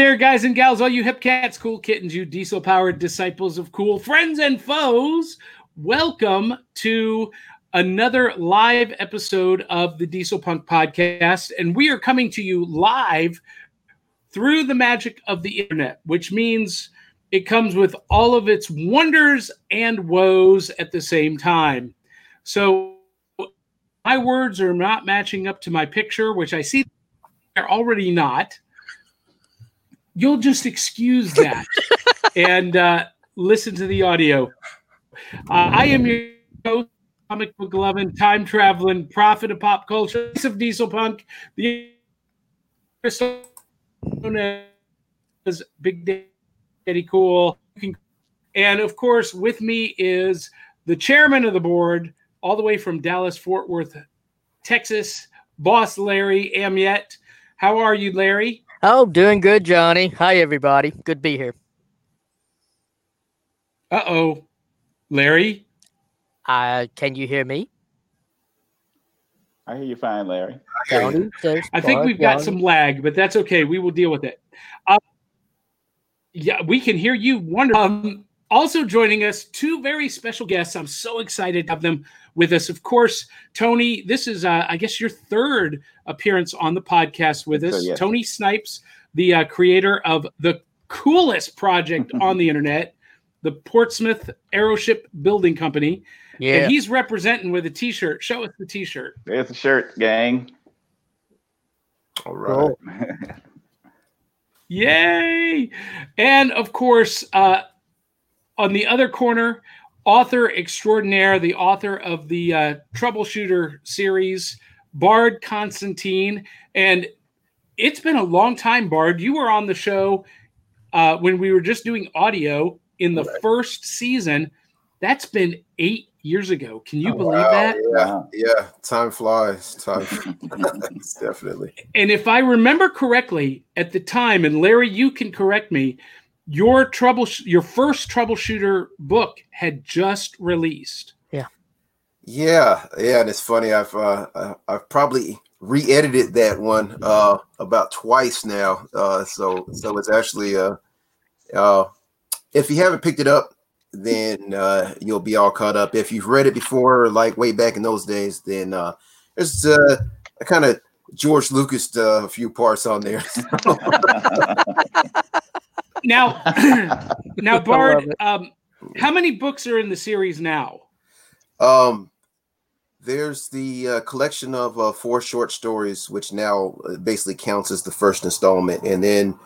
there, guys and gals, all you hip cats, cool kittens, you diesel powered disciples of cool friends and foes. Welcome to another live episode of the Diesel Punk podcast. And we are coming to you live through the magic of the internet, which means it comes with all of its wonders and woes at the same time. So my words are not matching up to my picture, which I see they're already not. You'll just excuse that and uh, listen to the audio. Uh, I am your host, comic book loving, time traveling prophet of pop culture of diesel punk, the known as Big Daddy Cool, and of course, with me is the chairman of the board, all the way from Dallas Fort Worth, Texas, boss Larry Amyett. How are you, Larry? Oh, doing good, Johnny. Hi, everybody. Good to be here. Uh oh, Larry. Uh, can you hear me? I hear you fine, Larry. Johnny, I think we've got Johnny. some lag, but that's okay. We will deal with it. Um, yeah, we can hear you. Wonderful. Um, also joining us, two very special guests. I'm so excited to have them with us. Of course, Tony. This is, uh, I guess, your third appearance on the podcast with us. sir, yes. Tony Snipes, the uh, creator of the coolest project on the internet, the Portsmouth Aeroship Building Company, Yeah. and he's representing with a T-shirt. Show us the T-shirt. There's the shirt, gang. All right. Cool. Yay! And of course, uh, on the other corner, author extraordinaire, the author of the uh, Troubleshooter series, Bard Constantine. And it's been a long time, Bard. You were on the show uh, when we were just doing audio in the first season. That's been eight years ago. Can you believe Wow, that? Yeah, yeah. Time flies. Time flies. definitely. And if I remember correctly, at the time, and Larry, you can correct me, your trouble, your first troubleshooter book had just released. Yeah, yeah. Yeah, and it's funny. I've uh, I- I've probably re-edited that one uh, about twice now. Uh, so so it's actually uh, uh, if you haven't picked it up, then uh, you'll be all caught up. If you've read it before, like way back in those days, then uh, there's uh, a kind of George Lucas uh, a few parts on there. Now, now, Bard, um, how many books are in the series now? Um, there's the uh, collection of uh, four short stories, which now uh, basically counts as the first installment, and then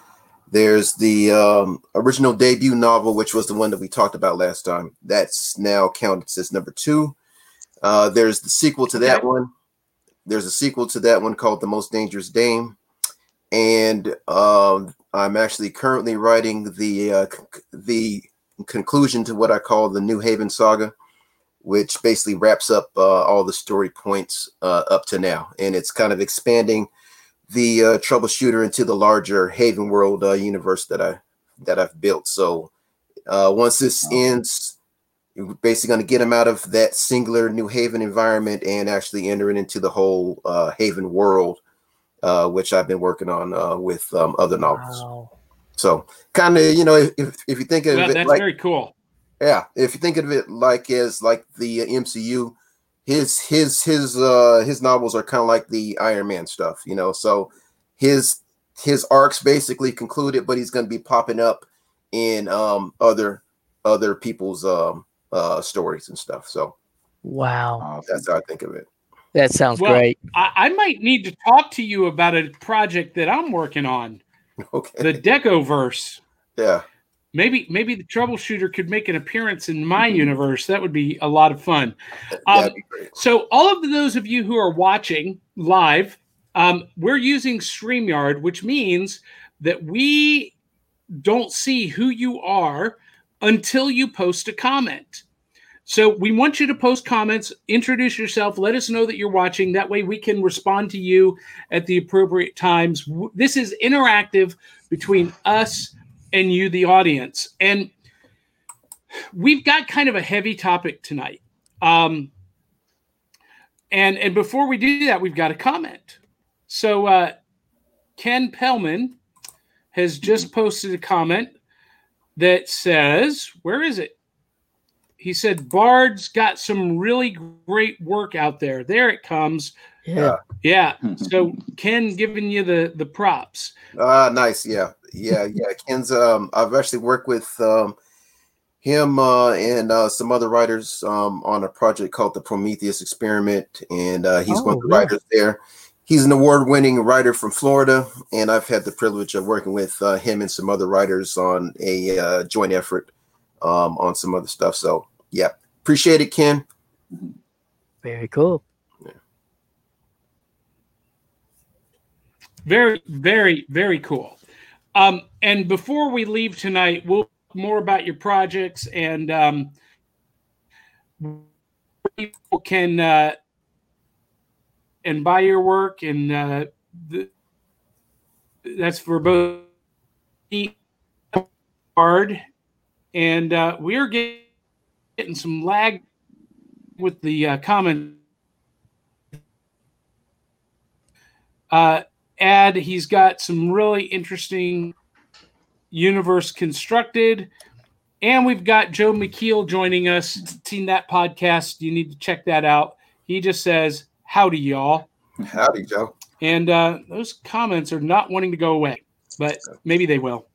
there's the um, original debut novel, which was the one that we talked about last time. That's now counted as number two. Uh, there's the sequel to that Okay. one. There's a sequel to that one called The Most Dangerous Dame, and um, I'm actually currently writing the uh, c- the conclusion to what I call the New Haven saga which basically wraps up uh, all the story points uh, up to now, and it's kind of expanding the uh, troubleshooter into the larger Haven World uh, universe that I that I've built. So uh, once this ends, we're basically going to get him out of that singular New Haven environment and actually enter it into the whole uh, Haven world, uh, which I've been working on uh, with um, other novels. Wow. So kind of, you know, if, if you think of Well, it that's like very cool. yeah, if you think of it like as like the MCU, his his his uh his novels are kind of like the Iron Man stuff, you know. So his his arcs basically concluded, but he's going to be popping up in um other other people's um uh stories and stuff. So Wow. Awesome. that's how I think of it. That sounds Well, great. I, I might need to talk to you about a project that I'm working on, Okay. the Decoverse. yeah. Maybe, maybe the troubleshooter could make an appearance in my universe. That would be a lot of fun. Um, That'd. So, all of those of you who are watching live, um, we're using StreamYard, which means that we don't see who you are until you post a comment. So, we want you to post comments, introduce yourself, let us know that you're watching. That way, we can respond to you at the appropriate times. This is interactive between us and you, the audience. And we've got kind of a heavy topic tonight. Um, and and before we do that, we've got a comment. So uh, Ken Pellman has just posted a comment that says, "Where is it?" He said, "Bard's got some really great work out there. There it comes. Yeah. Yeah. So Ken giving you the the props. Ah, nice. Yeah, yeah, yeah. Ken's. Um, I've actually worked with um, him uh, and uh, some other writers um, on a project called the Prometheus Experiment, and uh, he's one of Oh, the yeah. writers there. He's an award-winning writer from Florida, and I've had the privilege of working with uh, him and some other writers on a uh, joint effort um, on some other stuff. So, yeah, appreciate it, Ken. Very cool. Very, very, very cool. Um, and before we leave tonight, we'll talk more about your projects and um, people can uh, and buy your work, and uh, the, that's for both Bard and uh, we are getting, getting some lag with the uh, comment. Uh, ad. He's got some really interesting universe constructed. And we've got Joe McKeel joining us. Seen that podcast. You need to check that out. He just says, Howdy, y'all. Howdy, Joe. And uh, those comments are not wanting to go away, but maybe they will.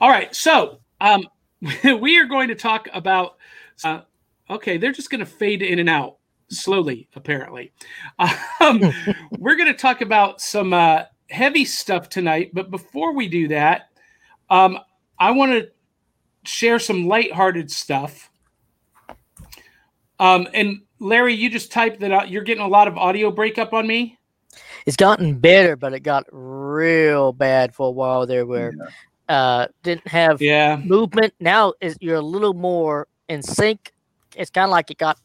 All right. So um, we are going to talk about. Uh, okay, they're just going to fade in and out slowly, apparently. Um, we're going to talk about some uh, heavy stuff tonight. But before we do that, um, I want to share some lighthearted stuff. Um, and Larry, you just typed that out. You're getting a lot of audio breakup on me. It's gotten better, but it got real bad for a while there where uh didn't have Yeah. movement. Now is you're a little more in sync. It's kind of like it got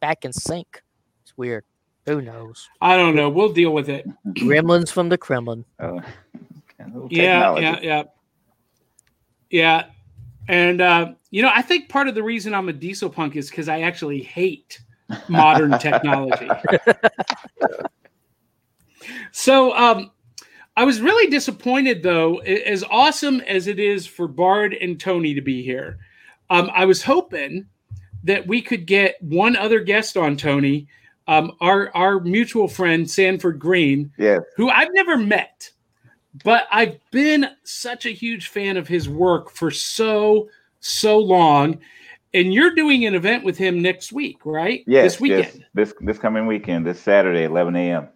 back in sync. It's weird. Who knows? I don't know. We'll deal with it. Gremlins from the Kremlin. Uh, Yeah, yeah, yeah. Yeah. And uh, you know, I think part of the reason I'm a diesel punk is because I actually hate modern technology. so um I was really disappointed though, as awesome as it is for Bard and Tony to be here. Um, I was hoping that we could get one other guest on Tony, um, our our mutual friend Sanford Greene, Yeah. who I've never met, but I've been such a huge fan of his work for so, so long. And you're doing an event with him next week, right? Yes. This weekend. yes. This this coming weekend, this Saturday, 11 a.m.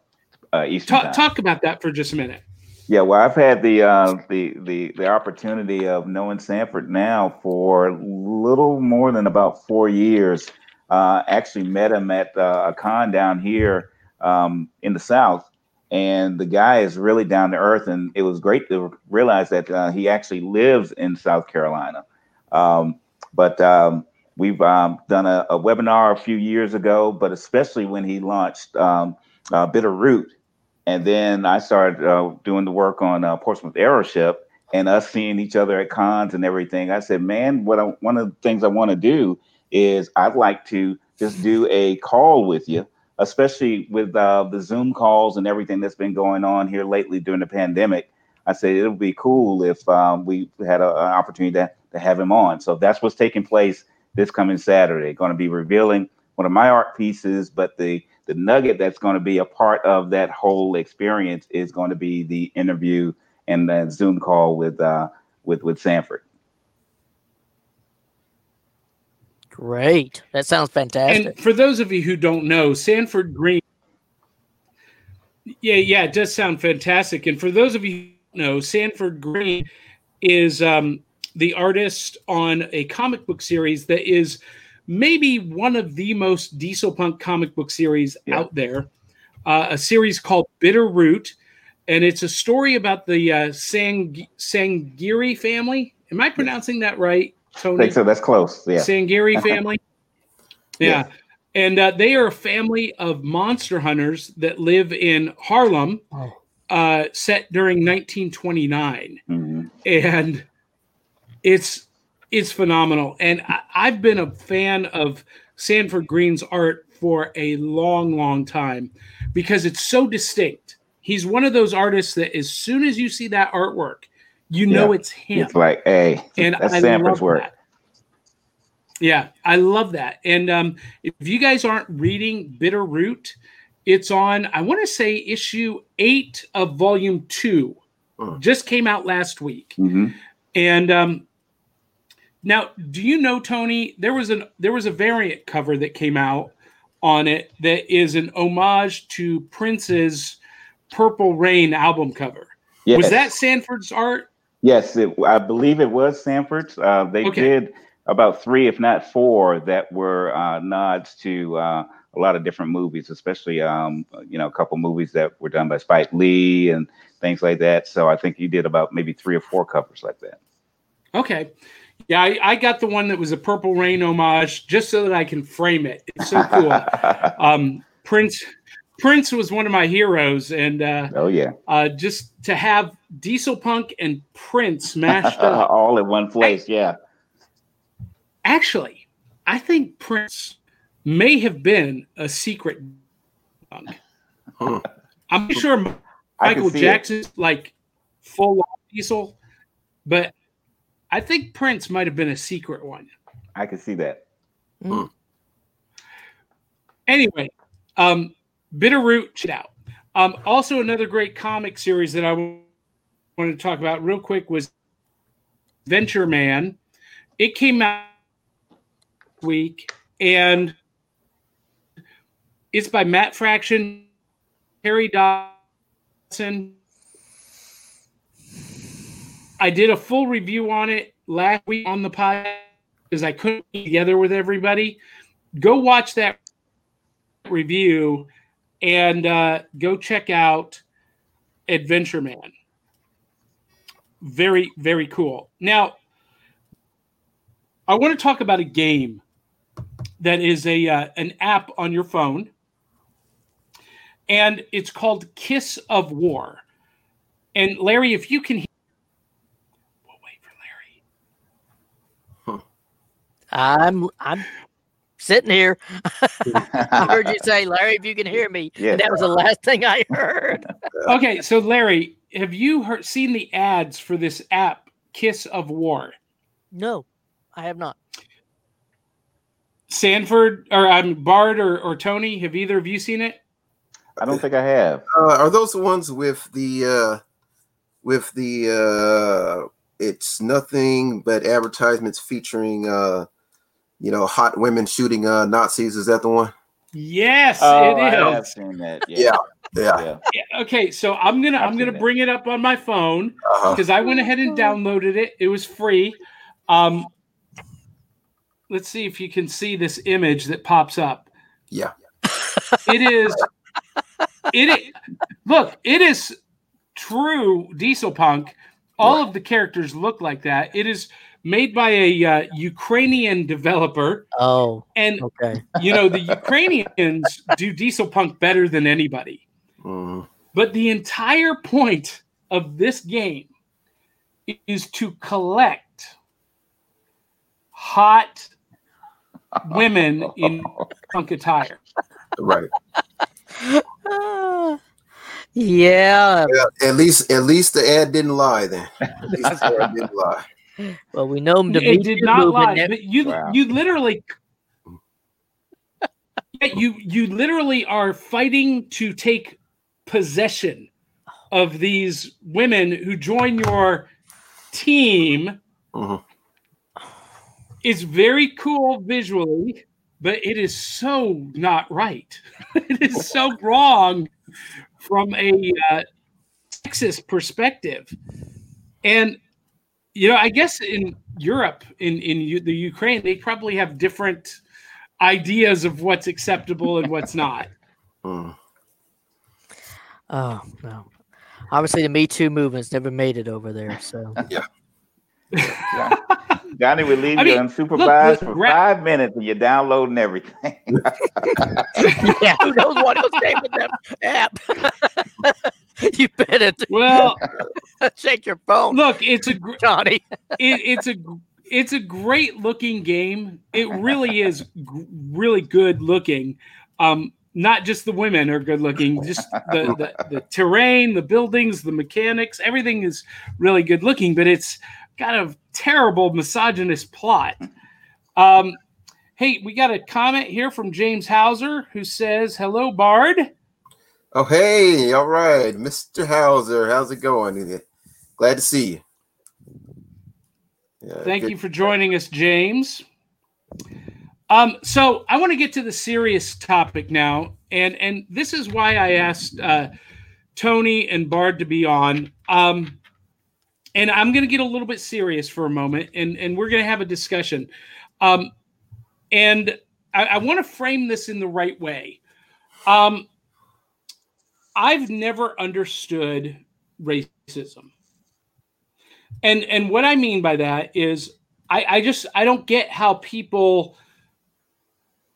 Uh, Eastern Talk, time. talk about that for just a minute. Yeah, well, I've had the uh, the the the opportunity of knowing Sanford now for a little more than about four years. Uh, actually, met him at uh, a con down here um, in the South, and the guy is really down to earth. And it was great to realize that uh, he actually lives in South Carolina. Um, but um, we've um, done a, a webinar a few years ago, but especially when he launched um, uh, Bitter Root and then I started uh, doing the work on uh, Portsmouth Aeroship and us seeing each other at cons and everything. I said, man, what I, one of the things I want to do is I'd like to just do a call with you, especially with uh, the Zoom calls and everything that's been going on here lately during the pandemic. I said it would be cool if um, we had a, an opportunity to, to have him on. So that's what's taking place this coming Saturday. Going to be revealing one of my art pieces, but the the nugget that's going to be a part of that whole experience is going to be the interview and the Zoom call with uh, with with Sanford. Great. That sounds fantastic. And for those of you who don't know, Sanford Greene. Yeah, yeah, it does sound fantastic. And for those of you who don't know, Sanford Greene is um, the artist on a comic book series that is maybe one of the most diesel punk comic book series Yeah. out there. Uh, a series called Bitter Root, and it's a story about the uh, Sang- Sangerye family. Am I pronouncing that right, Tony? I think so. That's close. Yeah. Sangerye family. Yeah. Yes. And uh, they are a family of monster hunters that live in Harlem, Oh. uh, set during 1929. Mhm. And it's it's phenomenal. And I, I've been a fan of Sanford Greene's art for a long, long time because it's so distinct. He's one of those artists that as soon as you see that artwork, You know Yeah. it's him. It's like, hey, and that's I Sanford's work. that. Yeah, I love that. And um, if you guys aren't reading Bitter Root, it's on. I want to say issue eight of volume two. Hmm. Just came out last week. hmm And um, now, do you know Tony? There was an there was a variant cover that came out on it that is an homage to Prince's Purple Rain album cover. Yes. Was that Sanford's art? Yes, it, I believe it was Sanford's. Uh, they Okay. did about three, if not four, that were uh, nods to uh, a lot of different movies, especially um, you know a couple movies that were done by Spike Lee and things like that. So I think he did about maybe three or four covers like that. Okay. Yeah, I, I got the one that was a Purple Rain homage just so that I can frame it. It's so cool. um, Prince Prince was one of my heroes, and uh, oh yeah, uh, just to have Diesel Punk and Prince mashed up. all in one place. Yeah, Actually, I think Prince may have been a secret punk. I'm sure Michael see it. Jackson's like full Diesel, but I think Prince might have been a secret one. I can see that. Anyway, um, Bitter Root, check it out. Um, also, another great comic series that I wanted to talk about real quick was Venture Man. It came out this week, and it's by Matt Fraction, Terry Dodson. I did a full review on it last week on the podcast because I couldn't be together with everybody. Go watch that review and uh, go check out Adventure Man. Very, very cool. Now, I want to talk about a game that is a uh, an app on your phone, and it's called Kiss of War. And Larry, if you can, hear, we'll wait for Larry. I'm I'm sitting here. I heard you say, Larry, if you can hear me. Yes. And that was the last thing I heard. Okay, so Larry, have you heard, seen the ads for this app, Kiss of War? No, I have not. Sanford or I'm Bard or, or Tony, have either of you seen it? I don't think I have. Uh, are those the ones with the uh, with the uh, it's nothing but advertisements featuring uh, you know hot women shooting uh, Nazis? Is that the one? Yes, Oh, I have seen that. Yeah. Yeah. Yeah. Yeah, Okay, so I'm gonna I've I'm gonna seen it. bring it up on my phone Uh-huh. because I went ahead and downloaded it. It was free. Um, let's see if you can see this image that pops up. Yeah. It is. It is, look. It is true diesel punk. All of the characters look like that. It is made by a uh, Ukrainian developer, Oh, and okay. you know the Ukrainians do diesel punk better than anybody. Mhm. But the entire point of this game is to collect hot women in punk attire. Right. Ah, yeah. Yeah, at least at least the ad didn't lie then. At least the ad didn't lie. Well, we know the It Me did not lie, ne- but you Wow. you literally you you literally are fighting to take possession of these women who join your team Mhm. it's very cool visually, but it is so not right. it is so wrong from a uh, sexist perspective. And you know, I guess in Europe, in in U- the Ukraine, they probably have different ideas of what's acceptable and what's not. Mm. Oh no. Obviously, the Me Too movement's never made it over there. So yeah. Johnny would leave I you mean, unsupervised look, for gra- five minutes and you're downloading everything. yeah, who knows what he'll say with that app? you better Well, check your phone, look, it's a gr- Johnny. it, it's a it's a great looking game. It really is g- really good looking. Um, not just the women are good looking, just the, the, the terrain, the buildings, the mechanics, everything is really good looking, but it's got a terrible misogynist plot. Um, hey, we got a comment here from James Hauser who says, Hello, Bard. Oh, hey, all right, Mr. Hauser, how's it going? Glad to see you. Yeah, Thank good. you for joining us, James. Um, so I want to get to the serious topic now, and and this is why I asked uh, Tony and Bard to be on. Um, and I'm going to get a little bit serious for a moment, and and we're going to have a discussion. Um, and I, I want to frame this in the right way. Um, I've never understood racism, and and what I mean by that is I, I just I don't get how people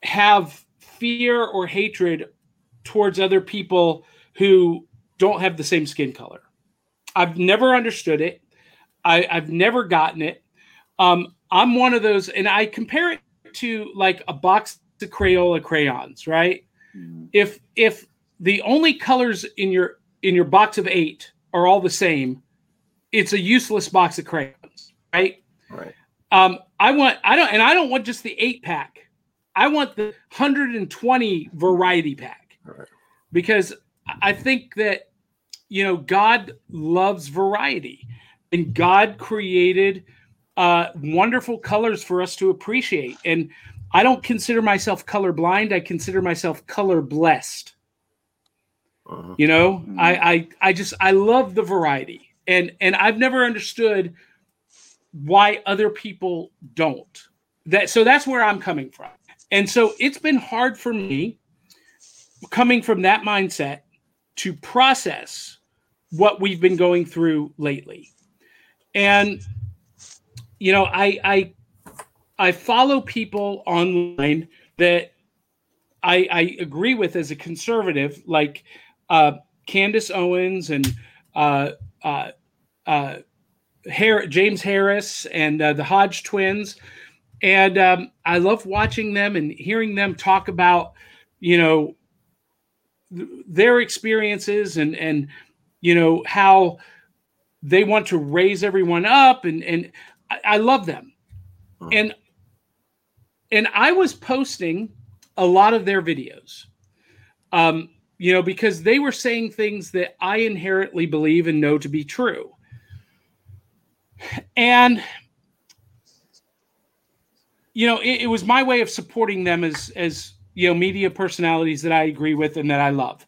have fear or hatred towards other people who don't have the same skin color. I've never understood it. I, I've never gotten it. Um, I'm one of those, and I compare it to like a box of Crayola crayons, right? Mm-hmm. If if the only colors in your in your box of eight are all the same, it's a useless box of crayons, right? Right. Um, I want I don't and I don't want just the eight pack. I want the 120 variety pack right. because I think that you know God loves variety, and God created uh, wonderful colors for us to appreciate. And I don't consider myself colorblind; I consider myself color blessed. Uh-huh. You know, mm-hmm. I, I I just I love the variety, and and I've never understood why other people don't. That so that's where I'm coming from. And so it's been hard for me coming from that mindset to process what we've been going through lately. And you know, I I I follow people online that I, I agree with as a conservative, like uh, Candace Owens and uh, uh, uh, James Harris and uh, the Hodge twins. And um, I love watching them and hearing them talk about, you know, th- their experiences and and you know how they want to raise everyone up and and I, I love them, hmm. and and I was posting a lot of their videos, um, you know, because they were saying things that I inherently believe and know to be true, and you know, it, it was my way of supporting them as as you know media personalities that I agree with and that I love.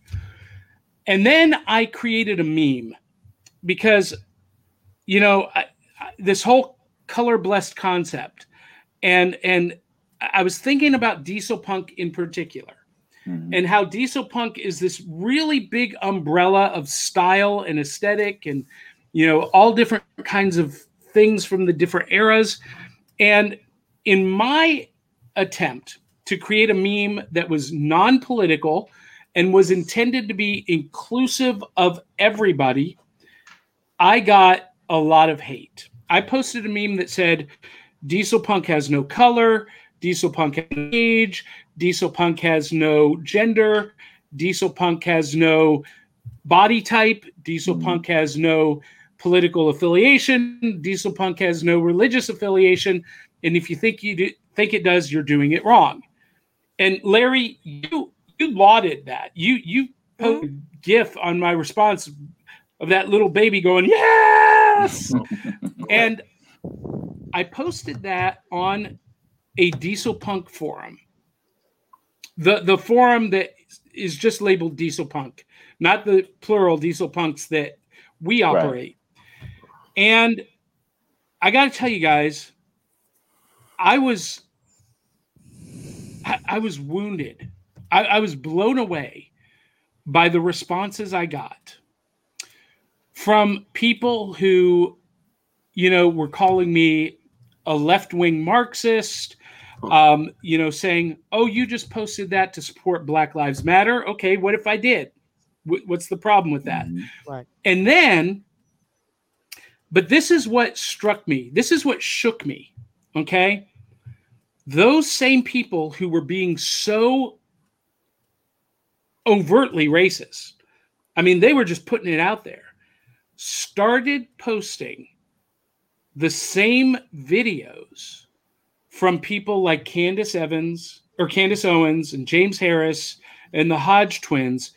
And then I created a meme because, you know, I, I, this whole color blessed concept, and and I was thinking about diesel punk in particular, mm-hmm. and how diesel punk is this really big umbrella of style and aesthetic, and you know all different kinds of things from the different eras, and in my attempt to create a meme that was non political and was intended to be inclusive of everybody, I got a lot of hate. I posted a meme that said, Diesel Punk has no color, Diesel Punk has no age, Diesel Punk has no gender, Diesel Punk has no body type, Diesel mm-hmm. Punk has no political affiliation, Diesel Punk has no religious affiliation, and if you think you do, think it does, you're doing it wrong. And Larry, you you lauded that. You you put a GIF on my response of that little baby going yes, and I posted that on a Diesel Punk forum. The the forum that is just labeled Diesel Punk, not the plural Diesel Punks that we operate. Right. And I got to tell you guys, I was I, I was wounded. I, I was blown away by the responses I got from people who, you know, were calling me a left wing Marxist, um, you know, saying, oh, you just posted that to support Black Lives Matter. Okay, what if I did? W- what's the problem with that? Mm-hmm. Right. And then, but this is what struck me. This is what shook me. Okay. Those same people who were being so overtly racist. I mean, they were just putting it out there. Started posting the same videos from people like Candace Evans or Candace Owens and James Harris and the Hodge twins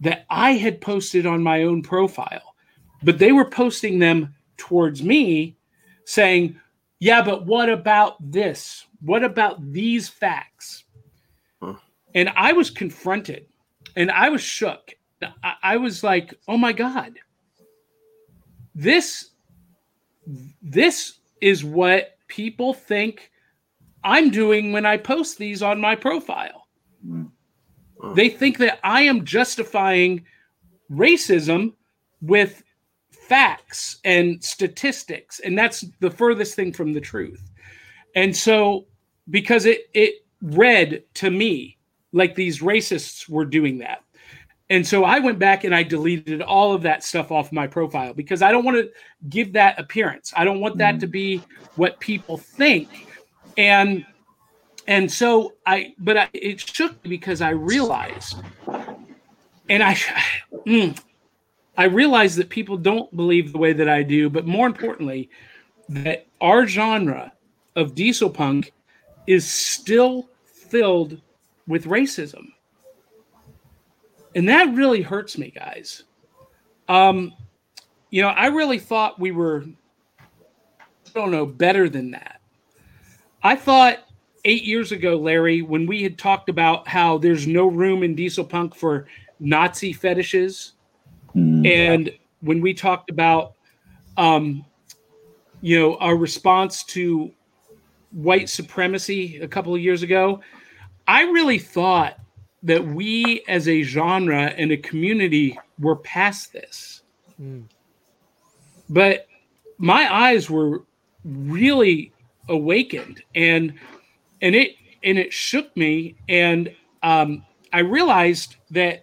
that I had posted on my own profile. But they were posting them towards me saying, Yeah, but what about this? What about these facts? Huh. And I was confronted and I was shook. I, I was like, Oh my God. This this is what people think I'm doing when I post these on my profile. Mm. They think that I am justifying racism with facts and statistics, and that's the furthest thing from the truth. And so, because it it read to me like these racists were doing that. And so I went back and I deleted all of that stuff off my profile because I don't want to give that appearance. I don't want that mm. to be what people think. And and so I but I, it shook me because I realized and I mm, I realized that people don't believe the way that I do, but more importantly, that our genre of diesel punk is still filled with racism and that really hurts me, guys. Um, you know, I really thought we were, I don't know, better than that. I thought eight years ago, Larry, when we had talked about how there's no room in diesel punk for Nazi fetishes, mm. and when we talked about, um, you know, our response to white supremacy a couple of years ago, I really thought that we as a genre and a community were past this. Mm. But my eyes were really awakened and and it and it shook me and um, I realized that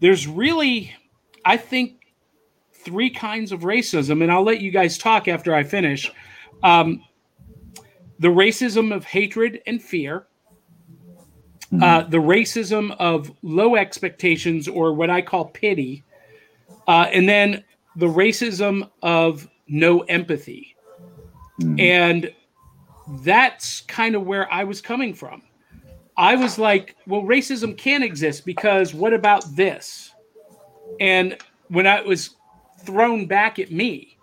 there's really I think three kinds of racism and I'll let you guys talk after I finish. Um, the racism of hatred and fear, mm-hmm. uh, the racism of low expectations or what I call pity, uh, and then the racism of no empathy. Mm-hmm. And that's kind of where I was coming from. I was like, well, racism can exist because what about this? And when I was thrown back at me,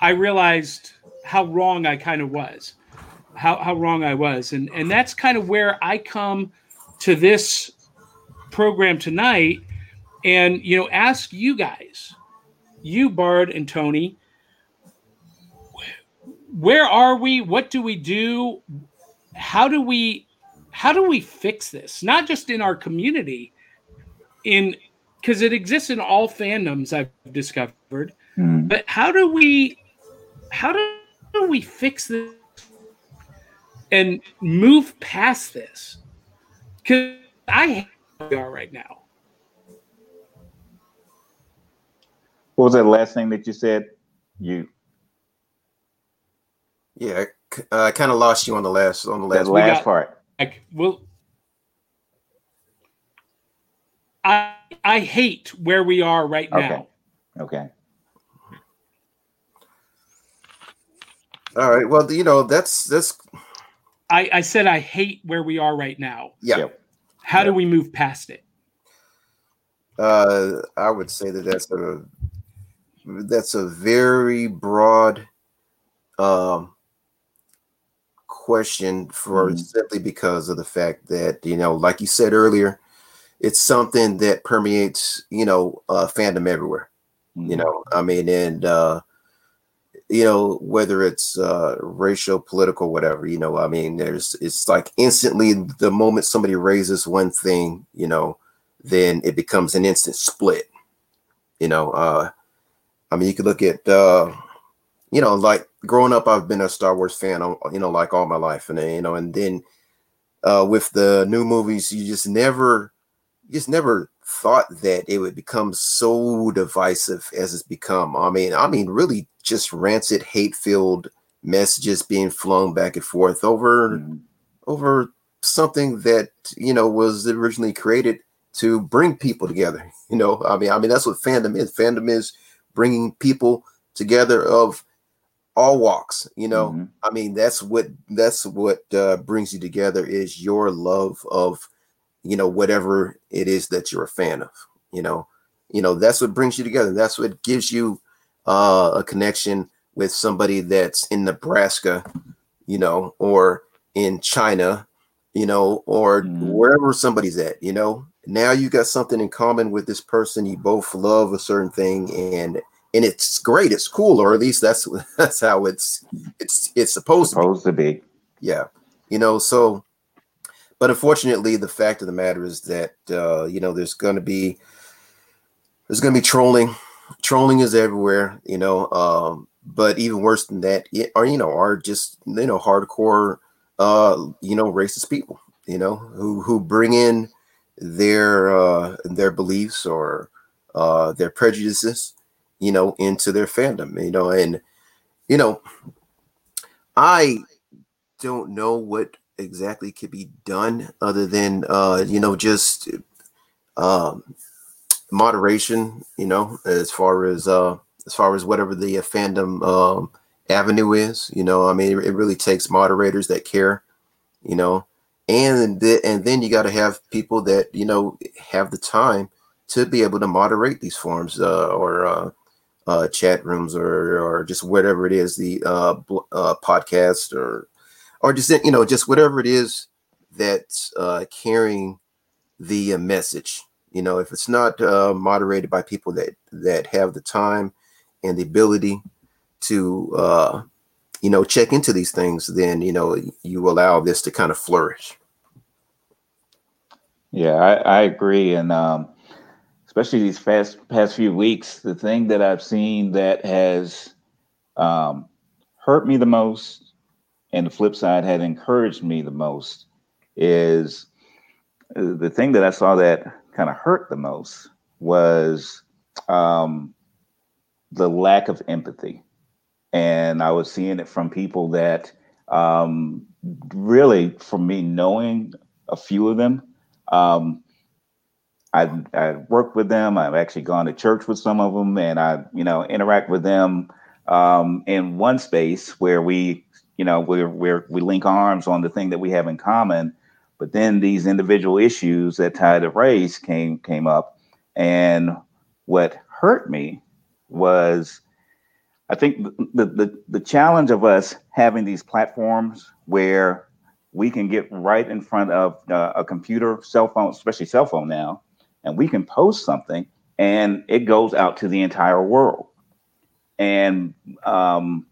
I realized how wrong I kind of was, how, how wrong I was. And, and that's kind of where I come to this program tonight and you know ask you guys you bard and tony where are we what do we do how do we how do we fix this not just in our community in because it exists in all fandoms i've discovered mm. but how do we how do we fix this and move past this because I we are right now. What was that last thing that you said? You. Yeah, I kind of lost you on the last on the last, last got, part. Like, well, I I hate where we are right okay. now. Okay. All right. Well, you know that's that's I, I said I hate where we are right now. Yeah. How do we move past it? Uh, I would say that that's a that's a very broad um, question for mm-hmm. simply because of the fact that you know, like you said earlier, it's something that permeates you know uh, fandom everywhere. Mm-hmm. You know, I mean, and uh, you know whether it's uh racial political whatever you know i mean there's it's like instantly the moment somebody raises one thing you know then it becomes an instant split you know uh i mean you could look at uh you know like growing up i've been a star wars fan you know like all my life and you know and then uh with the new movies you just never you just never thought that it would become so divisive as it's become. I mean, I mean, really just rancid, hate-filled messages being flung back and forth over mm-hmm. over something that you know was originally created to bring people together. You know, I mean, I mean that's what fandom is. Fandom is bringing people together of all walks. You know, mm-hmm. I mean that's what that's what uh, brings you together is your love of you know whatever it is that you're a fan of. You know, you know that's what brings you together. That's what gives you uh, a connection with somebody that's in Nebraska, you know, or in China, you know, or mm. wherever somebody's at, you know. Now you got something in common with this person. You both love a certain thing, and and it's great. It's cool, or at least that's that's how it's it's it's supposed, supposed to, be. to be. Yeah, you know. So, but unfortunately, the fact of the matter is that uh, you know there's going to be there's going to be trolling. Trolling is everywhere, you know. Um, but even worse than that, are you know, are just you know hardcore, uh, you know, racist people, you know, who who bring in their uh, their beliefs or uh, their prejudices, you know, into their fandom, you know, and you know, I don't know what exactly could be done other than uh, you know just um, moderation, you know, as far as uh, as far as whatever the uh, fandom um, avenue is. You know, I mean, it, really takes moderators that care, you know, and th- and then you got to have people that you know have the time to be able to moderate these forums uh, or uh, uh, chat rooms or or just whatever it is, the uh, bl- uh, podcast or or just you know just whatever it is that's uh, carrying the uh, message. You know, if it's not uh, moderated by people that that have the time and the ability to uh, you know check into these things, then you know you allow this to kind of flourish. Yeah, I, I agree, and um, especially these past past few weeks, the thing that I've seen that has um, hurt me the most, and the flip side had encouraged me the most, is uh, the thing that I saw that kind of hurt the most was um, the lack of empathy. And I was seeing it from people that um, really, for me, knowing a few of them, um, I, I worked with them. I've actually gone to church with some of them, and I, you know, interact with them um, in one space where we, you know, we're, we're we link arms on the thing that we have in common. But then these individual issues that tie to race came came up, and what hurt me was I think the, the the challenge of us having these platforms where we can get right in front of uh, a computer, cell phone, especially cell phone now, and we can post something and it goes out to the entire world. And um,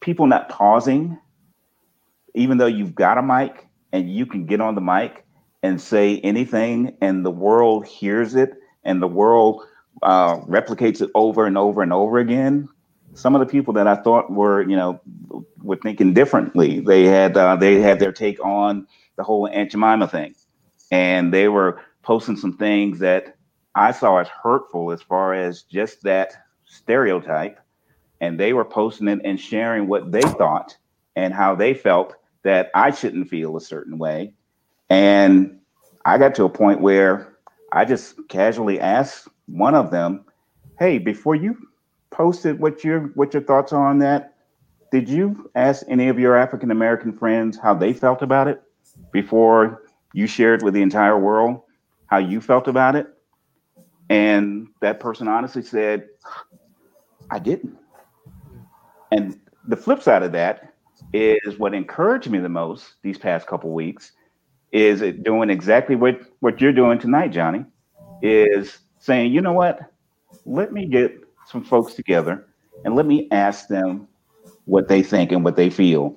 people not pausing, even though you've got a mic and you can get on the mic and say anything, and the world hears it, and the world uh, replicates it over and over and over again. Some of the people that I thought were, you know, were thinking differently. They had uh, they had their take on the whole Aunt Jemima thing, and they were posting some things that I saw as hurtful as far as just that stereotype. And they were posting it and sharing what they thought and how they felt that I shouldn't feel a certain way. And I got to a point where I just casually asked one of them, "Hey, before you posted what your what your thoughts are on that, did you ask any of your African American friends how they felt about it before you shared with the entire world how you felt about it?" And that person honestly said, "I didn't." And the flip side of that is what encouraged me the most these past couple weeks is it doing exactly what what you're doing tonight, Johnny, is saying, you know what? Let me get some folks together and let me ask them what they think and what they feel.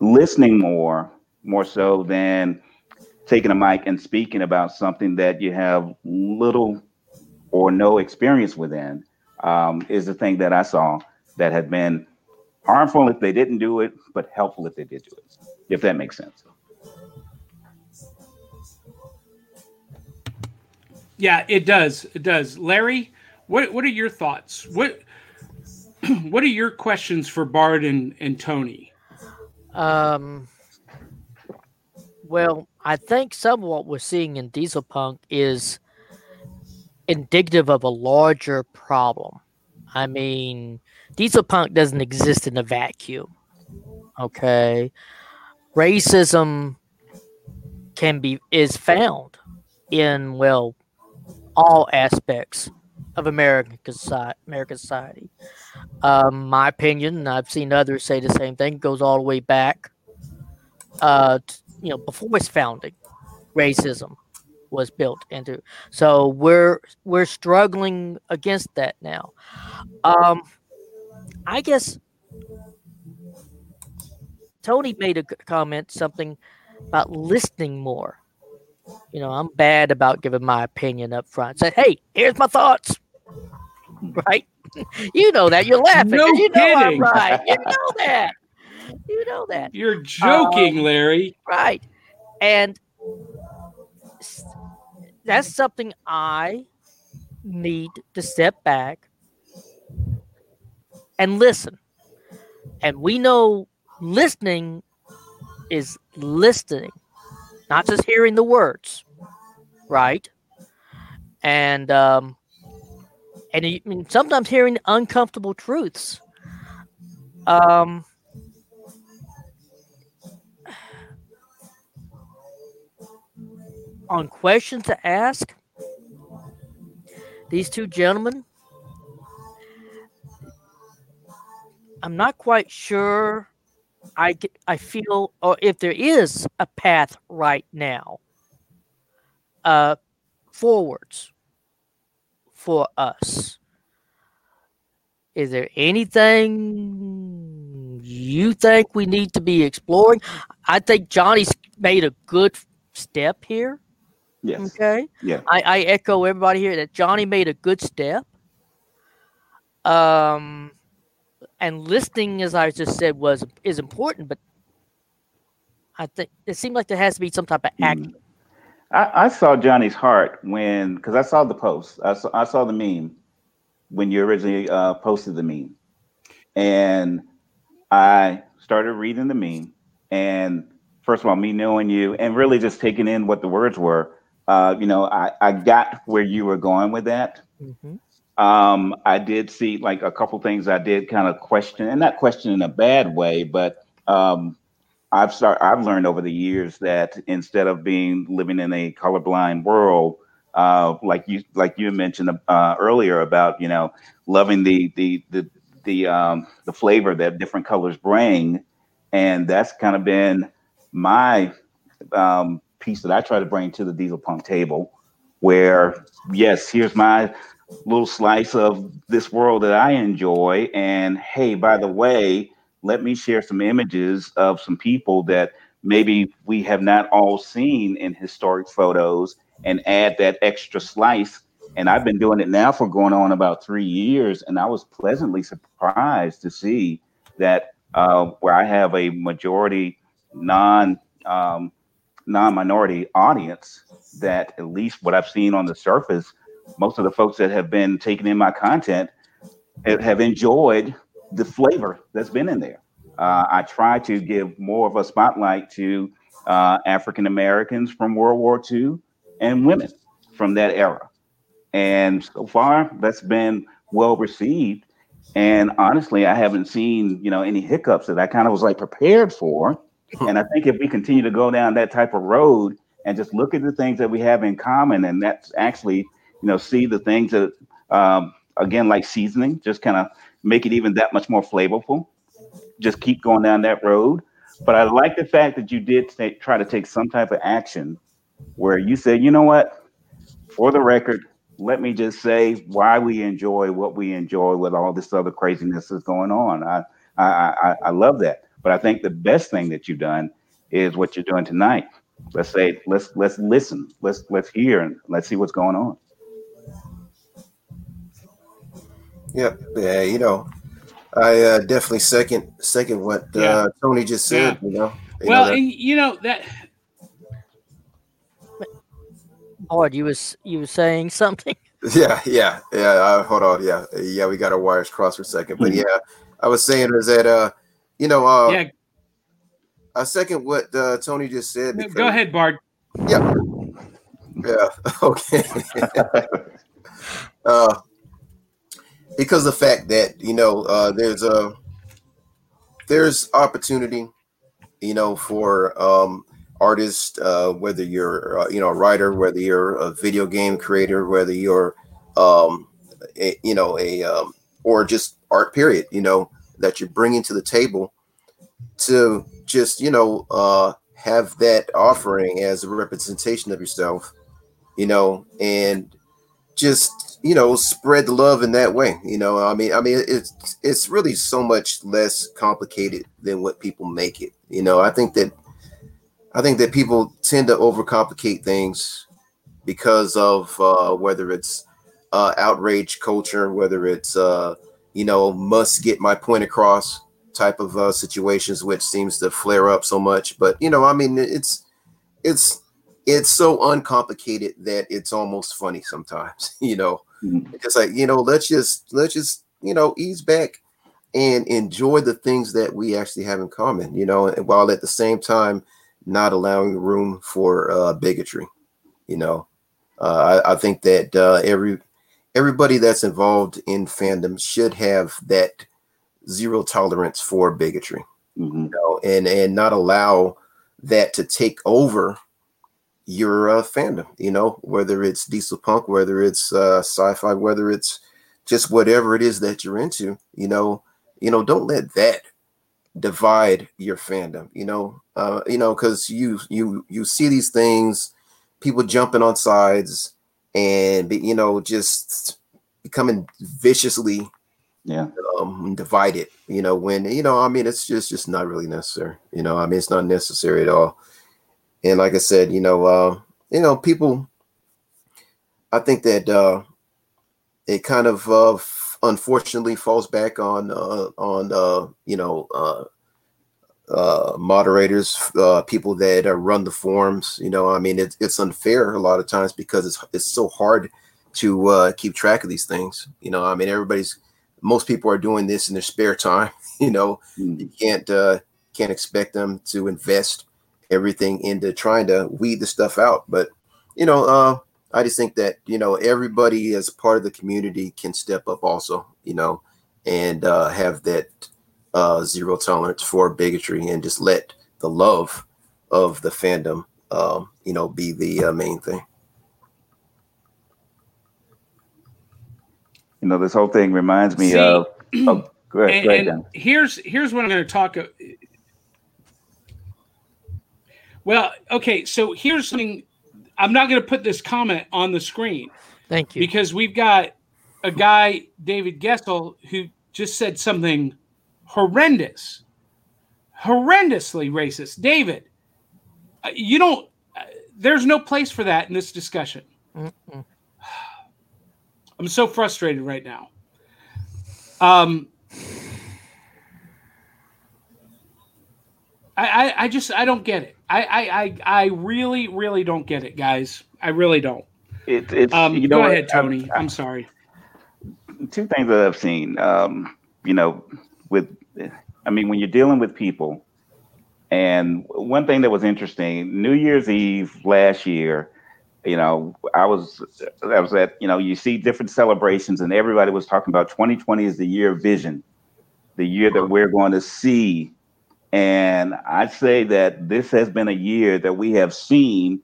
Listening more, more so than taking a mic and speaking about something that you have little or no experience within, um, is the thing that I saw that had been harmful if they didn't do it, but helpful if they did do it, if that makes sense. Yeah, it does. It does. Larry, what what are your thoughts? What what are your questions for Bard and, and Tony? Um well, I think some of what we're seeing in diesel punk is indicative of a larger problem. I mean, diesel punk doesn't exist in a vacuum. Okay. Racism can be is found in well all aspects of American society. American society. Um, my opinion, I've seen others say the same thing, goes all the way back. Uh, you know, before its founding, racism was built into. So we're we're struggling against that now. Um, I guess Tony made a comment something about listening more. You know, I'm bad about giving my opinion up front. Said, "Hey, here's my thoughts." Right? you know that. You're laughing. No you know I'm kidding. right. You know that. You know that. You're joking, Um, Larry. Right. And that's something I need to step back and listen. And we know listening is listening, not just hearing the words, right? And um, and I mean, sometimes hearing uncomfortable truths. Um, on questions to ask. These two gentlemen i'm not quite sure i i feel or if there is a path right now uh forwards for us. Is there anything you think we need to be exploring? I think johnny's made a good step here Yes. okay Yeah. I, I echo everybody here that Johnny made a good step. Um, and listening, as I just said, was is important, but I think it seemed like there has to be some type of action. I, I saw Johnny's heart when, because I saw the post. I saw, I saw the meme when you originally uh, posted the meme, and I started reading the meme. And first of all, me knowing you and really just taking in what the words were, uh, you know, I, I got where you were going with that. hmm Um, I did see like a couple things I did kind of question, and not question in a bad way, but um, I've start I've learned over the years that instead of being living in a colorblind world, uh, like you like you mentioned uh, earlier about you know loving the the the the um, the flavor that different colors bring, and that's kind of been my um, piece that I try to bring to the diesel punk table, where yes, here's my little slice of this world that I enjoy. And hey, by the way, let me share some images of some people that maybe we have not all seen in historic photos and add that extra slice. And I've been doing it now for going on about three years. And I was pleasantly surprised to see that uh, where I have a majority non um, non-minority audience that at least what I've seen on the surface most of the folks that have been taking in my content have enjoyed the flavor that's been in there. Uh, I try to give more of a spotlight to uh, African Americans from World War II and women from that era. And so far, that's been well received. And honestly, I haven't seen you know any hiccups that I kind of was like prepared for. And I think if we continue to go down that type of road and just look at the things that we have in common, and that's actually you know see the things that um, again like seasoning just kind of make it even that much more flavorful. Just keep going down that road. But i like the fact that you did say, try to take some type of action where you said you know what? For the record let me just say why we enjoy what we enjoy with all this other craziness that's going on. I i i, I love that but i think the best thing that you've done is what you're doing tonight let's say let's let's listen let's let's hear and let's see what's going on Yep. Yeah. You know, I uh, definitely second second what uh, Yeah. Tony just said. You know. You know well, that- and you know that Boyd, you was you was saying something. yeah, yeah, yeah. Uh, hold on. Yeah, yeah. We got our wires crossed for a second, but yeah, I was saying is that uh, you know, uh, yeah. I second what uh, Tony just said. Go ahead, Bard. Yeah. Yeah. Okay. uh, because the fact that you know uh, there's a there's opportunity, you know, for um, artists, uh, whether you're uh, you know a writer, whether you're a video game creator, whether you're um, a, you know a um, or just art period, you know, that you're bringing to the table to just you know uh, have that offering as a representation of yourself, you know, and just you know spread the love in that way. You know, I mean, I mean, it's it's really so much less complicated than what people make it. You know, I think that I think that people tend to overcomplicate things because of uh, whether it's uh, outrage culture, whether it's uh, you know must get my point across type of uh, situations, which seems to flare up so much. But you know, I mean, it's it's it's so uncomplicated that it's almost funny sometimes. You know, mm-hmm. it's like you know, let's just let's just you know ease back and enjoy the things that we actually have in common. You know, while at the same time not allowing room for uh, bigotry. You know, uh, I, I, think that uh, every everybody that's involved in fandom should have that zero tolerance for bigotry, mm-hmm. you know, and and not allow that to take over your uh, fandom. You know, whether it's diesel punk, whether it's uh, sci-fi, whether it's just whatever it is that you're into. You know, you know, don't let that divide your fandom. You know, uh, you know, because you you you see these things, people jumping on sides and you know just becoming viciously yeah. um divided you know when you know i mean it's just just not really necessary you know i mean it's not necessary at all. And like i said you know uh you know people i think that uh it kind of uh unfortunately falls back on uh on uh you know uh uh, moderators, uh, people that uh, run the forums. You know, I mean, it, it's unfair a lot of times because it's it's so hard to uh, keep track of these things. You know, I mean, everybody's most people are doing this in their spare time. You know, mm. you can't uh, can't expect them to invest everything into trying to weed the stuff out. But you know, uh, I just think that you know everybody as part of the community can step up also. You know, and uh, have that uh, zero tolerance for bigotry and just let the love of the fandom, um, you know, be the uh, main thing. You know, this whole thing reminds me See, of. Oh, go ahead, and, go ahead, and here's here's what I'm going to talk. Well, okay, so here's something. I'm not going to put this comment on the screen. Thank you. Because we've got a guy, David Gessel, who just said something horrendous, horrendously racist. David, uh, you don't. Uh, there's no place for that in this discussion. Mm-mm. I'm so frustrated right now. Um, I, I, I just I don't get it. I, I, I, really, really don't get it, guys. I really don't. It, it's um, you know go what? ahead, Tony. I'm, I'm, sorry. Two things that I've seen. Um, you know, with I mean, when you're dealing with people, and one thing that was interesting, New Year's Eve last year, you know, I was I was at, you know, you see different celebrations, and everybody was talking about 2020 is the year of vision, the year that we're going to see. And I'd say that this has been a year that we have seen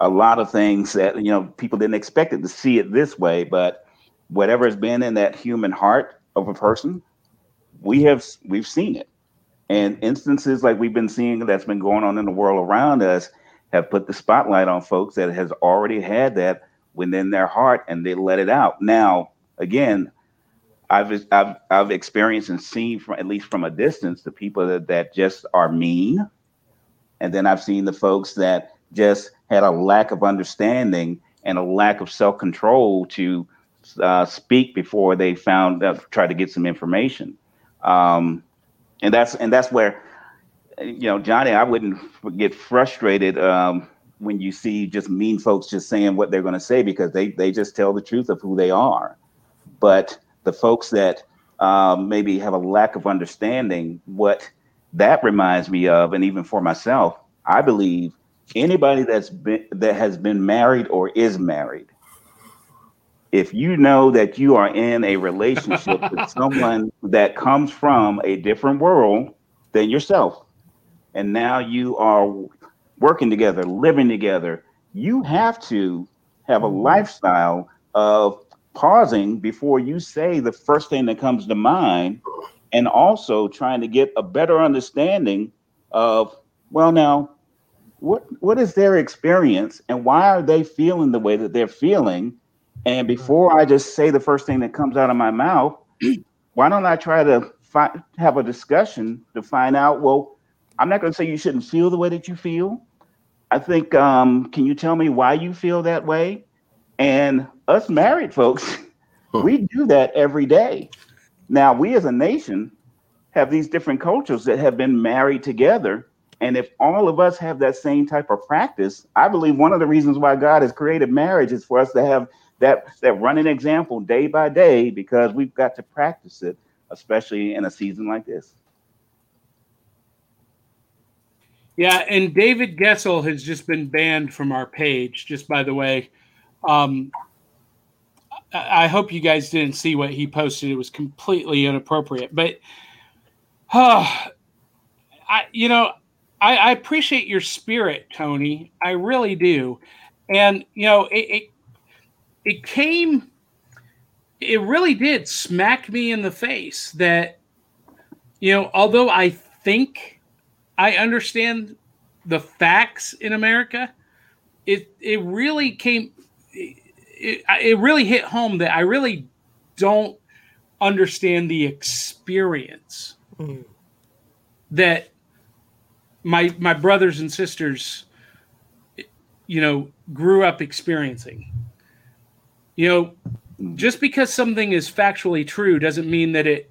a lot of things that you know people didn't expect it to see it this way, but whatever has been in that human heart of a person we have we've seen it. And instances like we've been seeing that's been going on in the world around us have put the spotlight on folks that has already had that within their heart and they let it out. Now again I've, I've, I've experienced and seen from at least from a distance the people that, that just are mean. And then i've seen the folks that just had a lack of understanding and a lack of self-control to uh, speak before they found uh, tried to get some information um, and that's and that's where you know Johnny, I wouldn't get frustrated um, when you see just mean folks just saying what they're going to say because they they just tell the truth of who they are. But the folks that um, maybe have a lack of understanding, what that reminds me of, and even for myself, I believe anybody that's been that has been married or is married, if you know that you are in a relationship with someone that comes from a different world than yourself, and now you are working together, living together, you have to have a mm-hmm. lifestyle of pausing before you say the first thing that comes to mind and also trying to get a better understanding of well now what what is their experience and why are they feeling the way that they're feeling and before i just say the first thing that comes out of my mouth why don't i try to fi- have a discussion to find out well i'm not going to say you shouldn't feel the way that you feel. I think um, can you tell me why you feel that way? And us married folks we do that every day. Now, we as a nation have these different cultures that have been married together. And if all of us have that same type of practice, I believe one of the reasons why God has created marriage is for us to have that, that running example day by day because we've got to practice it, especially in a season like this. Yeah, and David Gessel has just been banned from our page, just by the way. Um, I hope you guys didn't see what he posted. It was completely inappropriate. But, uh, I, you know, I, I appreciate your spirit, Tony. I really do. And you know, it, it it came. It really did smack me in the face that, you know, although I think I understand the facts in America, it it really came it, it really hit home that I really don't understand the experience mm. that my my brothers and sisters you know grew up experiencing you know just because something is factually true doesn't mean that it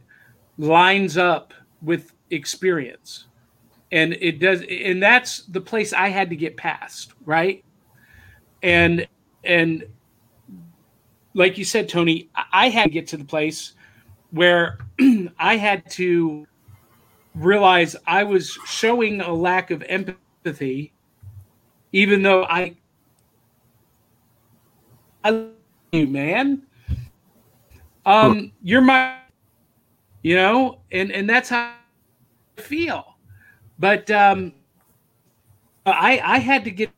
lines up with experience. And it does and that's the place i had to get past right? And and like you said, Tony, I had to get to the place where I had to realize I was showing a lack of empathy, even though I, I you, man. Um, you're my, you know, and and that's how I feel. But um, I I had to get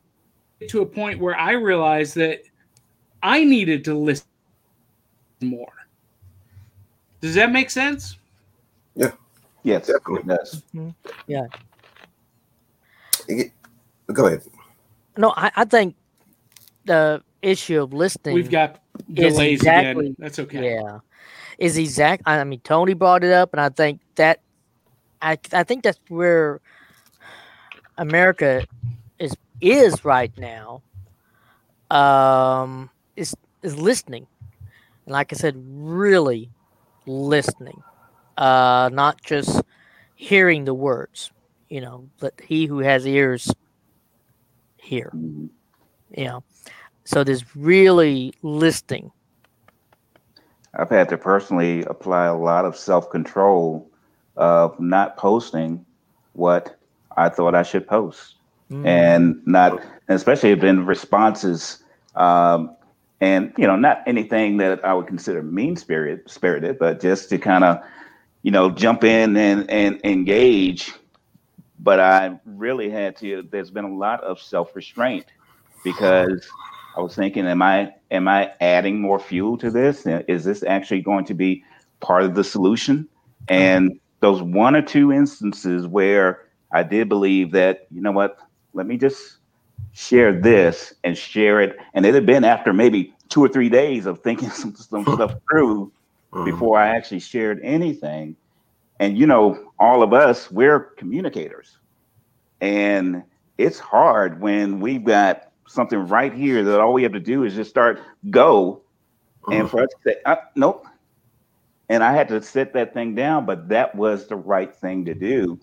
to a point where I realized that I needed to listen more. Does that make sense? Yeah. Yes, definitely does. Mm-hmm. Yeah. Go ahead. No, I, I think the issue of listening. We've got delays exactly, again. That's okay. Yeah, is exact. I mean, Tony brought it up, and I think that I I think that's where America is is right now. Um, is is listening, and like I said, really listening, uh, not just hearing the words. You know, let he who has ears hear. You know, so there's really listing. I've had to personally apply a lot of self control of not posting what I thought I should post, mm. and not, especially in responses um, and you know, not anything that I would consider mean spirit spirited, but just to kind of, you know, jump in and and engage. But I really had to. There's been a lot of self restraint because I was thinking, am I am I adding more fuel to this? Is this actually going to be part of the solution? And those one or two instances where I did believe that, you know what, let me just share this and share it. And it had been after maybe two or three days of thinking some, some stuff through mm-hmm. before I actually shared anything. And you know, all of us, we're communicators. And it's hard when we've got something right here that all we have to do is just start go. Mm-hmm. And for us to say, uh, nope. And I had to set that thing down, but that was the right thing to do.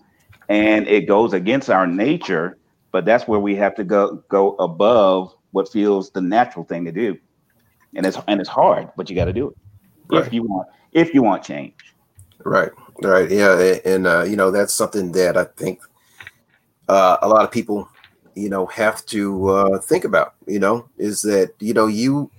And it goes against our nature but that's where we have to go go above what feels the natural thing to do and it's and it's hard but you got to do it right. if you want if you want change right right yeah and uh, you know that's something that i think uh, a lot of people you know have to uh, think about. You know, is that you know you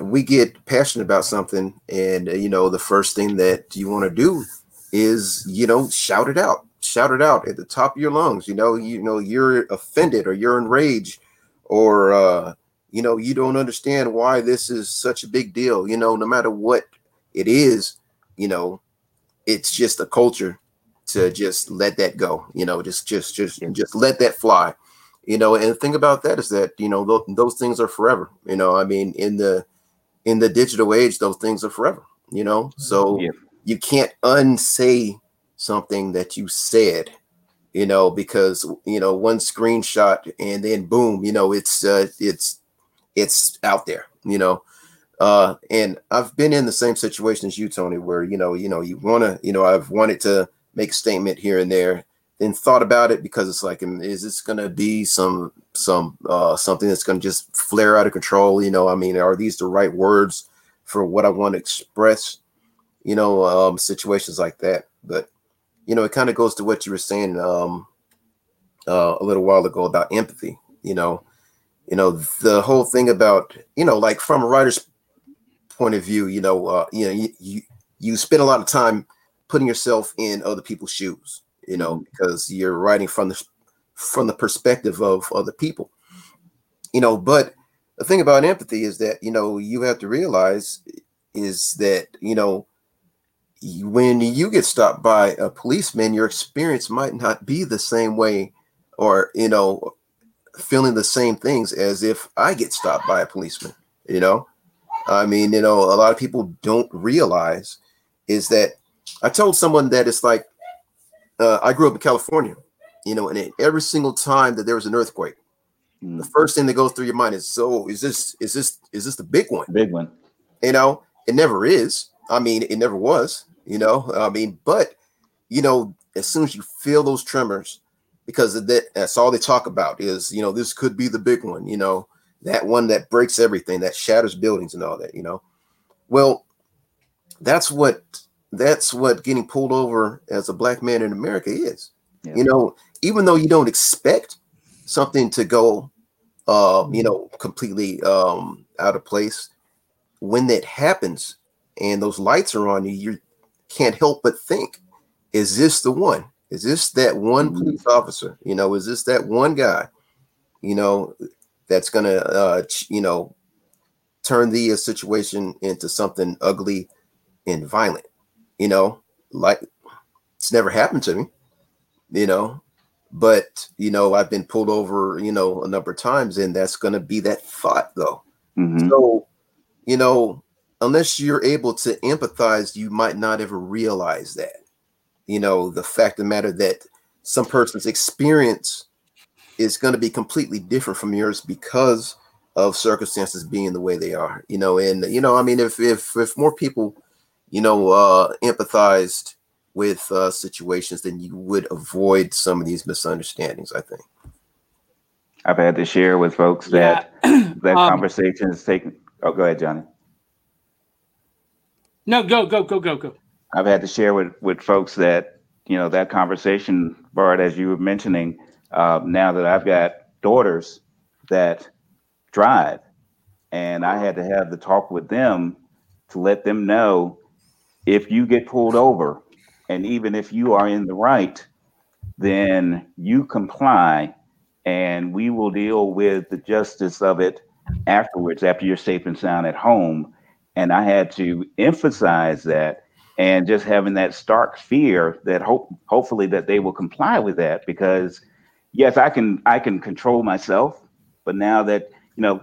we get passionate about something, and uh, you know the first thing that you want to do is you know shout it out, shout it out at the top of your lungs. You know, you know you're offended or you're enraged or uh, you know you don't understand why this is such a big deal. You know, no matter what it is, you know, it's just a culture to just let that go. You know, just just just just let that fly. You know, and the thing about that is that you know th- those things are forever. You know, I mean, in the in the digital age, those things are forever. You know, so yeah. you can't unsay something that you said. You know, because you know one screenshot and then boom, you know, it's uh, it's it's out there. You know, uh, and I've been in the same situation as you, Tony, where you know, you know, you want to, you know, I've wanted to make a statement here and there, then thought about it because it's like, is this going to be some some uh, something that's going to just flare out of control? You know, I mean, are these the right words for what I want to express? You know, um, situations like that. But you know, it kind of goes to what you were saying um, uh, a little while ago about empathy. You know, you know the whole thing about you know, like from a writer's point of view, you know, uh, you know, you, you you spend a lot of time putting yourself in other people's shoes, you know, mm-hmm. because you're writing from the from the perspective of other people. You know, but the thing about empathy is that, you know, you have to realize is that, you know, when you get stopped by a policeman, your experience might not be the same way or, you know, feeling the same things as if I get stopped by a policeman, you know? I mean, you know, a lot of people don't realize is that I told someone that it's like uh, I grew up in California, you know, and every single time that there was an earthquake, mm. the first thing that goes through your mind is, "So is this is this is this the big one?" Big one. You know, it never is. I mean, it never was. You know, I mean, but you know, as soon as you feel those tremors, because that that's all they talk about is, you know, this could be the big one. You know, that one that breaks everything, that shatters buildings and all that. You know, well, that's what that's what getting pulled over as a black man in America is. Yeah. You know, even though you don't expect something to go, uh, you know, completely um, out of place, when that happens and those lights are on you, you can't help but think, is this the one? Is this that one mm-hmm. police officer? You know, is this that one guy? You know, that's gonna, uh, you know, turn the uh, situation into something ugly and violent you know, like it's never happened to me, you know, but you know, I've been pulled over, you know, a number of times, and that's gonna be that thought though. Mm-hmm. So, you know, unless you're able to empathize, you might not ever realize that. You know, the fact of the matter that some person's experience is going to be completely different from yours because of circumstances being the way they are. You know, and you know, I mean, if if if more people you know, uh, empathized with uh, situations, then you would avoid some of these misunderstandings. I think. I've had to share with folks that yeah. that um, conversation is taken. Oh, go ahead, Johnny. No, go, go, go, go, go. I've had to share with with folks that you know that conversation, Bard, as you were mentioning. Uh, now that I've got daughters that drive, and I had to have the talk with them to let them know if you get pulled over, and even if you are in the right, then you comply and we will deal with the justice of it afterwards after you're safe and sound at home. And I had to emphasize that and just having that stark fear that hope hopefully that they will comply with that because yes, I can I can control myself, but now that you know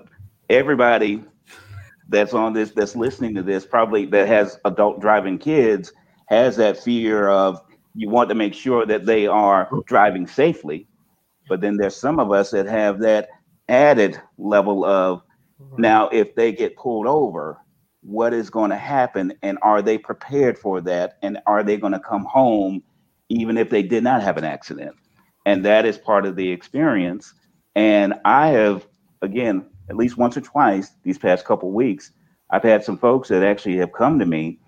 everybody that's on this that's listening to this probably that has adult driving kids has that fear of you want to make sure that they are driving safely. But then there's some of us that have that added level of mm-hmm. now if they get pulled over what is going to happen? And are they prepared for that? And are they going to come home even if they did not have an accident? And that is part of the experience. And i have again at least once or twice these past couple weeks, I've had some folks that actually have come to me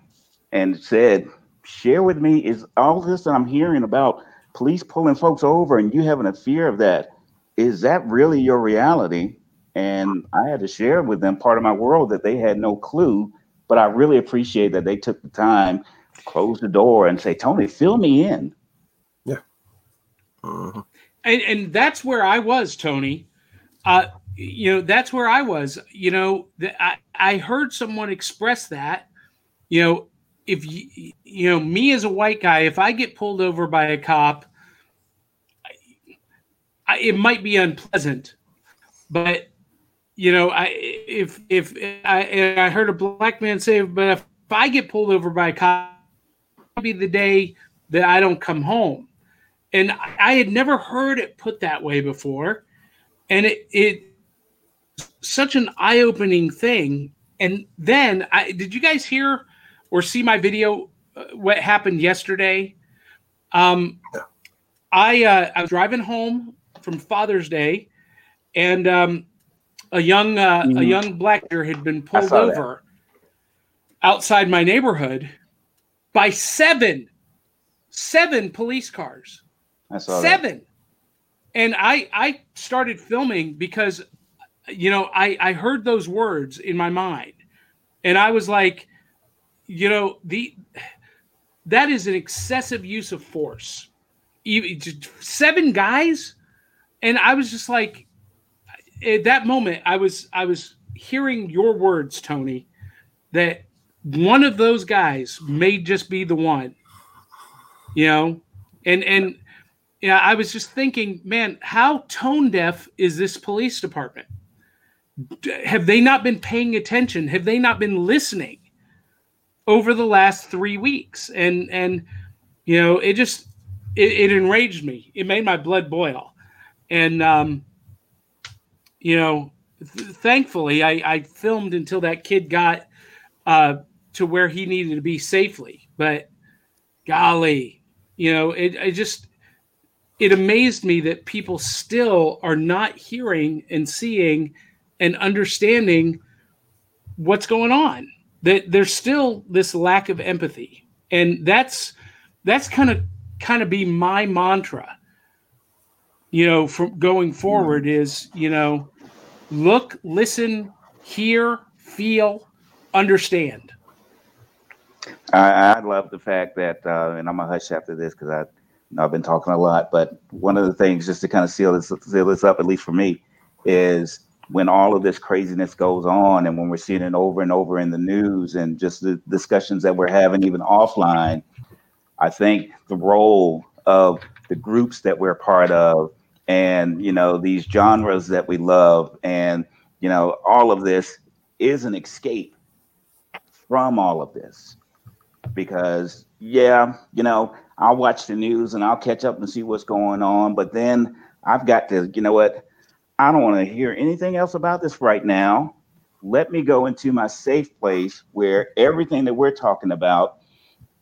and said, share with me is all this that I'm hearing about police pulling folks over and you having a fear of that. is that really your reality? And I had to share with them part of my world that they had no clue. But I really appreciate that they took the time, close the door, and say, Tony, fill me in. Yeah. Uh-huh. And, and that's where I was, Tony. Uh, you know, that's where I was. You know, the, I, I heard someone express that, you know, if you, you know, me as a white guy, if I get pulled over by a cop, I, it might be unpleasant, but you know, I if if I I heard a black man say, but if, if I get pulled over by a cop, be the day that I don't come home, and I had never heard it put that way before, and it it such an eye opening thing. And then I did you guys hear or see my video? Uh, what happened yesterday? Um, I uh, I was driving home from Father's Day, and um, a young uh, mm-hmm. a young black deer had been pulled over that. outside my neighborhood by seven seven police cars. I saw seven. That. And I I started filming because you know I I heard those words in my mind, and I was like, you know the that is an excessive use of force. Even, seven guys, and I was just like, at that moment, I was I was hearing your words, Tony, that one of those guys may just be the one. You know, and and yeah, I was just thinking, man, how tone deaf is this police department? Have they not been paying attention? Have they not been listening over the last three weeks? And and you know, it just it, it enraged me. It made my blood boil. And um, you know, th- thankfully, I, I, filmed until that kid got uh, to where he needed to be safely. But golly, you know, it, it just it amazed me that people still are not hearing and seeing and understanding what's going on. That there's still this lack of empathy, and that's that's kind of kind of be my mantra you know from going forward is you know look, listen, hear, feel, understand. I, I love the fact that, uh, and I'm gonna hush after this because I, you know, I've been talking a lot. But one of the things, just to kind of seal this, seal this up, at least for me, is when all of this craziness goes on, and when we're seeing it over and over in the news, and just the discussions that we're having even offline. I think the role of the groups that we're part of and you know these genres that we love and you know all of this is an escape from all of this because yeah you know i'll watch the news and i'll catch up and see what's going on but then i've got to you know what i don't want to hear anything else about this right now let me go into my safe place where everything that we're talking about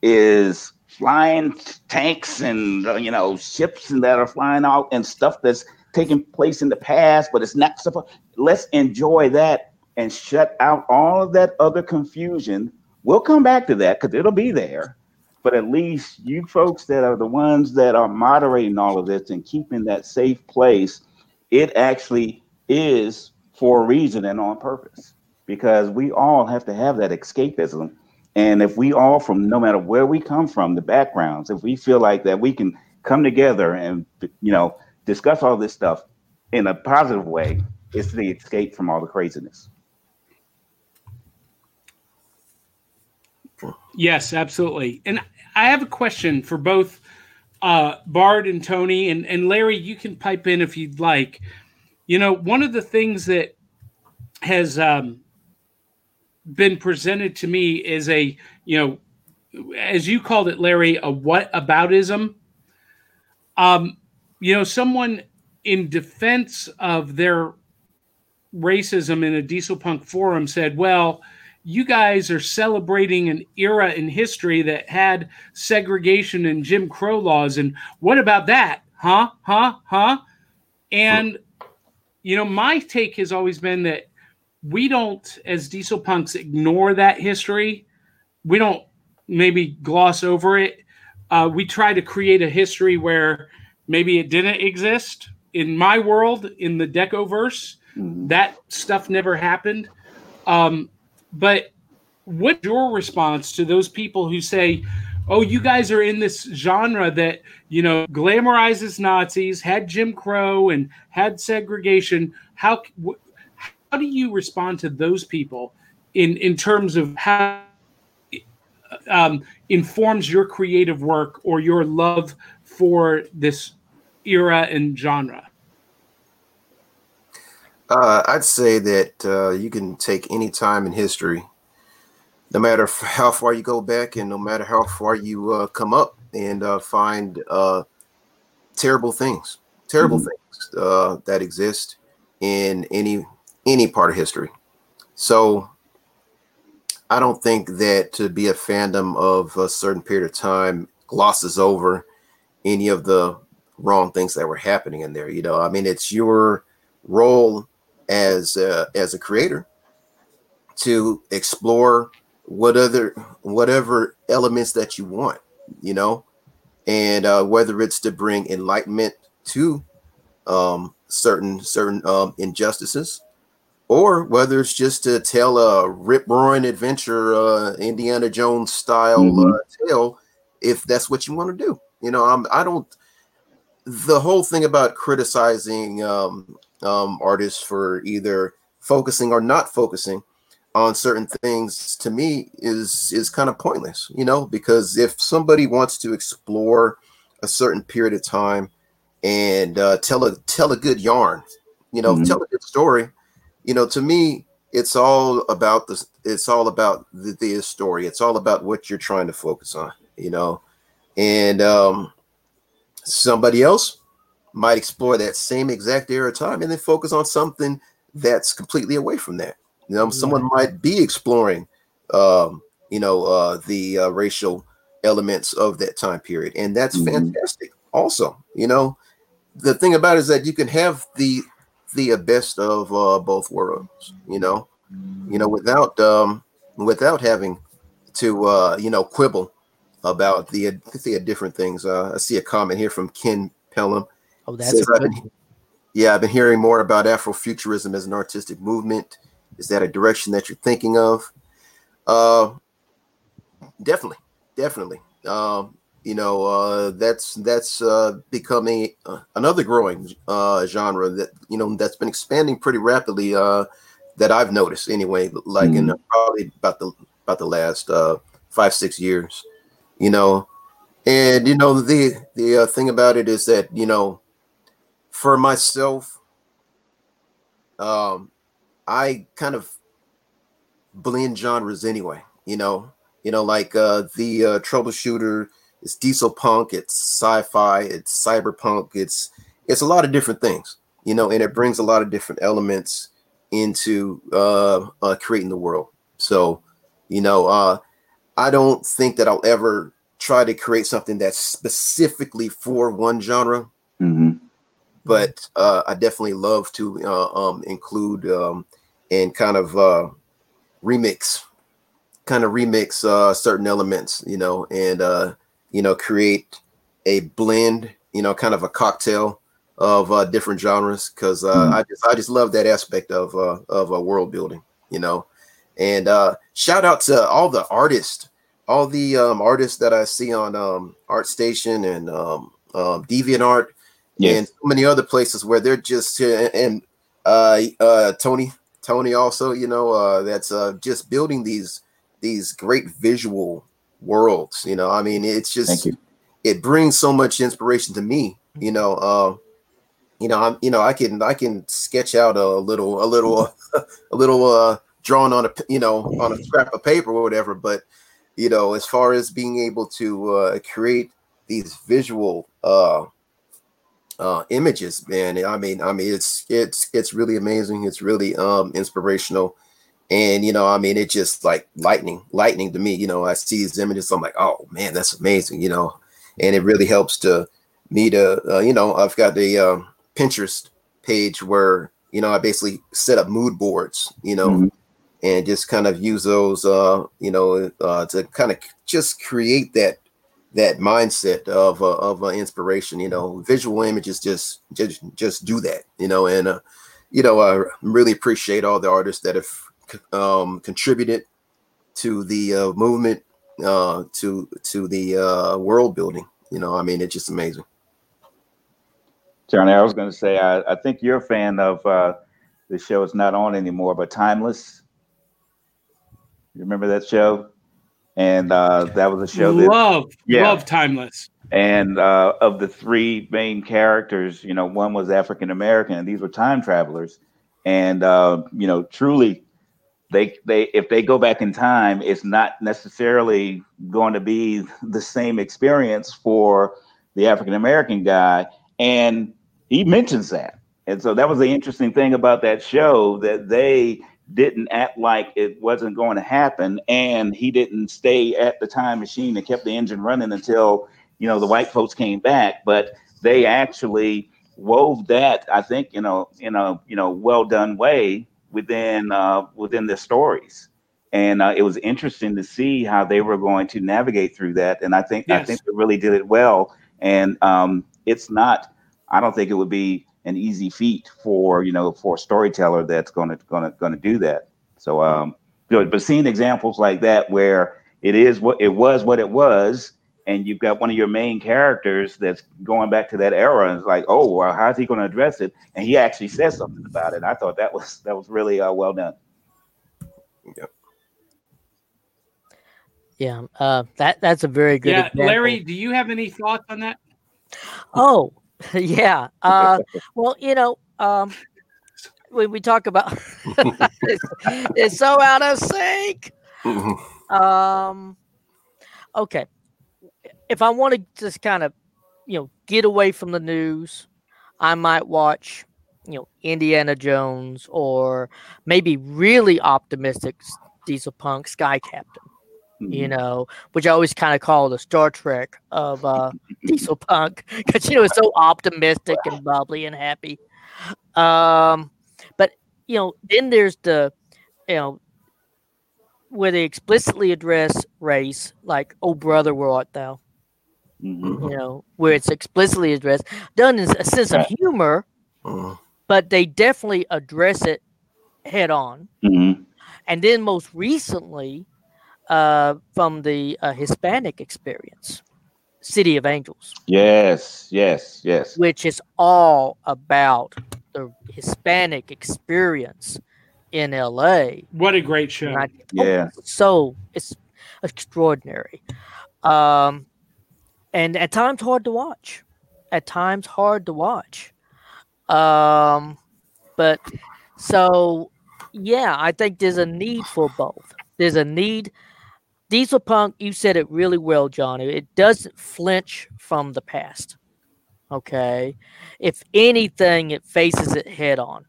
is flying tanks and you know ships and that are flying out and stuff that's taking place in the past, but it's not supposed. Let's enjoy that and shut out all of that other confusion. We'll come back to that because it'll be there. But at least you folks that are the ones that are moderating all of this and keeping that safe place, it actually is for a reason and on purpose because we all have to have that escapism and if we all, from no matter where we come from, the backgrounds, if we feel like that we can come together and you know discuss all this stuff in a positive way, it's the escape from all the craziness. Yes, absolutely. And I have a question for both uh, Bard and Tony, and, and Larry. You can pipe in if you'd like. You know, one of the things that has um, been presented to me is a you know as you called it larry a what aboutism um you know someone in defense of their racism in a diesel punk forum said well you guys are celebrating an era in history that had segregation and jim crow laws and what about that huh huh huh and you know my take has always been that we don't, as diesel punks, ignore that history. We don't maybe gloss over it. Uh, we try to create a history where maybe it didn't exist in my world, in the Decoverse, Mhm. that stuff never happened. Um, but what's your response to those people who say, "Oh, you guys are in this genre that you know glamorizes Nazis, had Jim Crow, and had segregation"? How how do you respond to those people in in terms of how um, informs your creative work or your love for this era and genre? Uh, I'd say that uh, you can take any time in history, no matter how far you go back and no matter how far you uh, come up, and uh, find uh, terrible things, terrible Mhm. things uh, that exist in any any part of history. So, I don't think that to be a fandom of a certain period of time glosses over any of the wrong things that were happening in there. You know, I mean, it's your role as a, as a creator to explore what other whatever elements that you want you know and uh, whether it's to bring enlightenment to um, certain certain um, injustices or whether it's just to tell a rip roaring adventure uh, indiana jones style Mhm. uh, tale if that's what you want to do you know I'm, i don't the whole thing about criticizing um, um, artists for either focusing or not focusing on certain things to me is is kind of pointless you know because if somebody wants to explore a certain period of time and uh, tell a tell a good yarn you know Mhm. tell a good story you know to me it's all about this it's all about the, the story it's all about what you're trying to focus on you know and um somebody else might explore that same exact era of time and then focus on something that's completely away from that. You know, someone might be exploring, um, you know, uh, the uh, racial elements of that time period, and that's Mhm. fantastic. Also, you know, the thing about it is that you can have the the best of uh, both worlds. You know, you know, without um, without having to uh, you know quibble about the the different things. Uh, I see a comment here from Ken Pelham. Oh, that's Says I've good. been- Yeah, I've been hearing more about Afrofuturism as an artistic movement. Is that a direction that you're thinking of? Uh, definitely, definitely. Um, you know, uh, that's that's uh, becoming uh, another growing uh, genre that you know that's been expanding pretty rapidly. Uh, that I've noticed anyway, like in uh, probably about the about the last uh, five six years. You know, and you know the the uh, thing about it is that you know for myself um i kind of blend genres anyway you know? You know like uh the uh troubleshooter it's diesel punk it's sci-fi it's cyberpunk it's it's a lot of different things you know and it brings a lot of different elements into uh, uh creating the world. So you know uh i don't think that i'll ever try to create something that's specifically for one genre. Mhm. But uh, I definitely love to uh, um, include um, and kind of uh, remix, kind of remix uh, certain elements, you know, and uh, you know, create a blend, you know, kind of a cocktail of uh, different genres. Because uh, Mhm. I just I just love that aspect of uh, of uh, world building, you know. And uh, shout out to all the artists, all the um, artists that I see on um, ArtStation and um, um, DeviantArt and so many other places where they're just and uh uh Tony Tony also you know uh that's uh just building these these great visual worlds you know I mean it's just it brings so much inspiration to me you know uh you know I'm you know I can I can sketch out a little a little a little uh drawn on a you know on a scrap of paper or whatever but you know as far as being able to uh create these visual uh uh images man. I mean i mean it's it's it's really amazing. It's really um inspirational. And you know i mean it just like lightning lightning to me. You know i see these images i'm like oh man that's amazing you know? And it really helps to me to uh, you know i've got the um pinterest page where you know i basically set up mood boards you know? Mhm. and just kind of use those uh you know uh to kind of just create that that mindset of uh, of uh, inspiration. You know, visual images just just just do that. You know, and uh, you know, I really appreciate all the artists that have um, contributed to the uh, movement, uh, to to the uh, world building. You know, I mean, it's just amazing. Johnny, I was going to say, I, I think you're a fan of uh, the show. It's not on anymore, but Timeless. You remember that show? And uh, that was a show that love, yeah. love Timeless. And uh, of the three main characters, you know, one was African American, and these were time travelers. And uh, you know, truly, they they if they go back in time, it's not necessarily going to be the same experience for the African American guy. And he mentions that. And so that was the interesting thing about that show that they didn't act like it wasn't going to happen. And he didn't stay at the time machine and kept the engine running until, you know, the white folks came back. But they actually wove that, I think, you know, in a, you know, well done way within, uh, within the stories. And uh, it was interesting to see how they were going to navigate through that. And I think, yes. I think they really did it well. And um, it's not, I don't think it would be an easy feat for you know for a storyteller that's going to going to going to do that. So um, but seeing examples like that where it is what it was what it was, and you've got one of your main characters that's going back to that era, and it's like, oh, well, how's he going to address it? And he actually says something about it. I thought that was that was really uh, well done. Yep. Yeah, uh, that that's a very good. Yeah, example. Larry, do you have any thoughts on that? Oh, yeah. Uh, well, you know, um, when we talk about it's, it's, so out of sync. Um, okay. If I want to just kind of, you know, get away from the news, I might watch, you know, Indiana Jones or maybe really optimistic Diesel Punk Sky Captain you mm-hmm. know, which I always kind of call the Star Trek of uh, Diesel Punk because you know it's so optimistic and bubbly and happy. Um, but you know, then there's the you know where they explicitly address race, like "Oh brother, where art thou?" Mm-hmm. You know, where it's explicitly addressed, done in a sense of humor, uh-huh. but they definitely address it head on. Mm-hmm. And then most recently, uh, from the uh, Hispanic experience, City of Angels. Yes, yes, yes. Which is all about the Hispanic experience in LA. What a great show. I, yeah. Oh, so it's extraordinary. Um, and at times hard to watch. At times hard to watch. Um, but so yeah, I think there's a need for both. There's a need Diesel Punk, you said it really well, Johnny. It doesn't flinch from the past. Okay. If anything, it faces it head on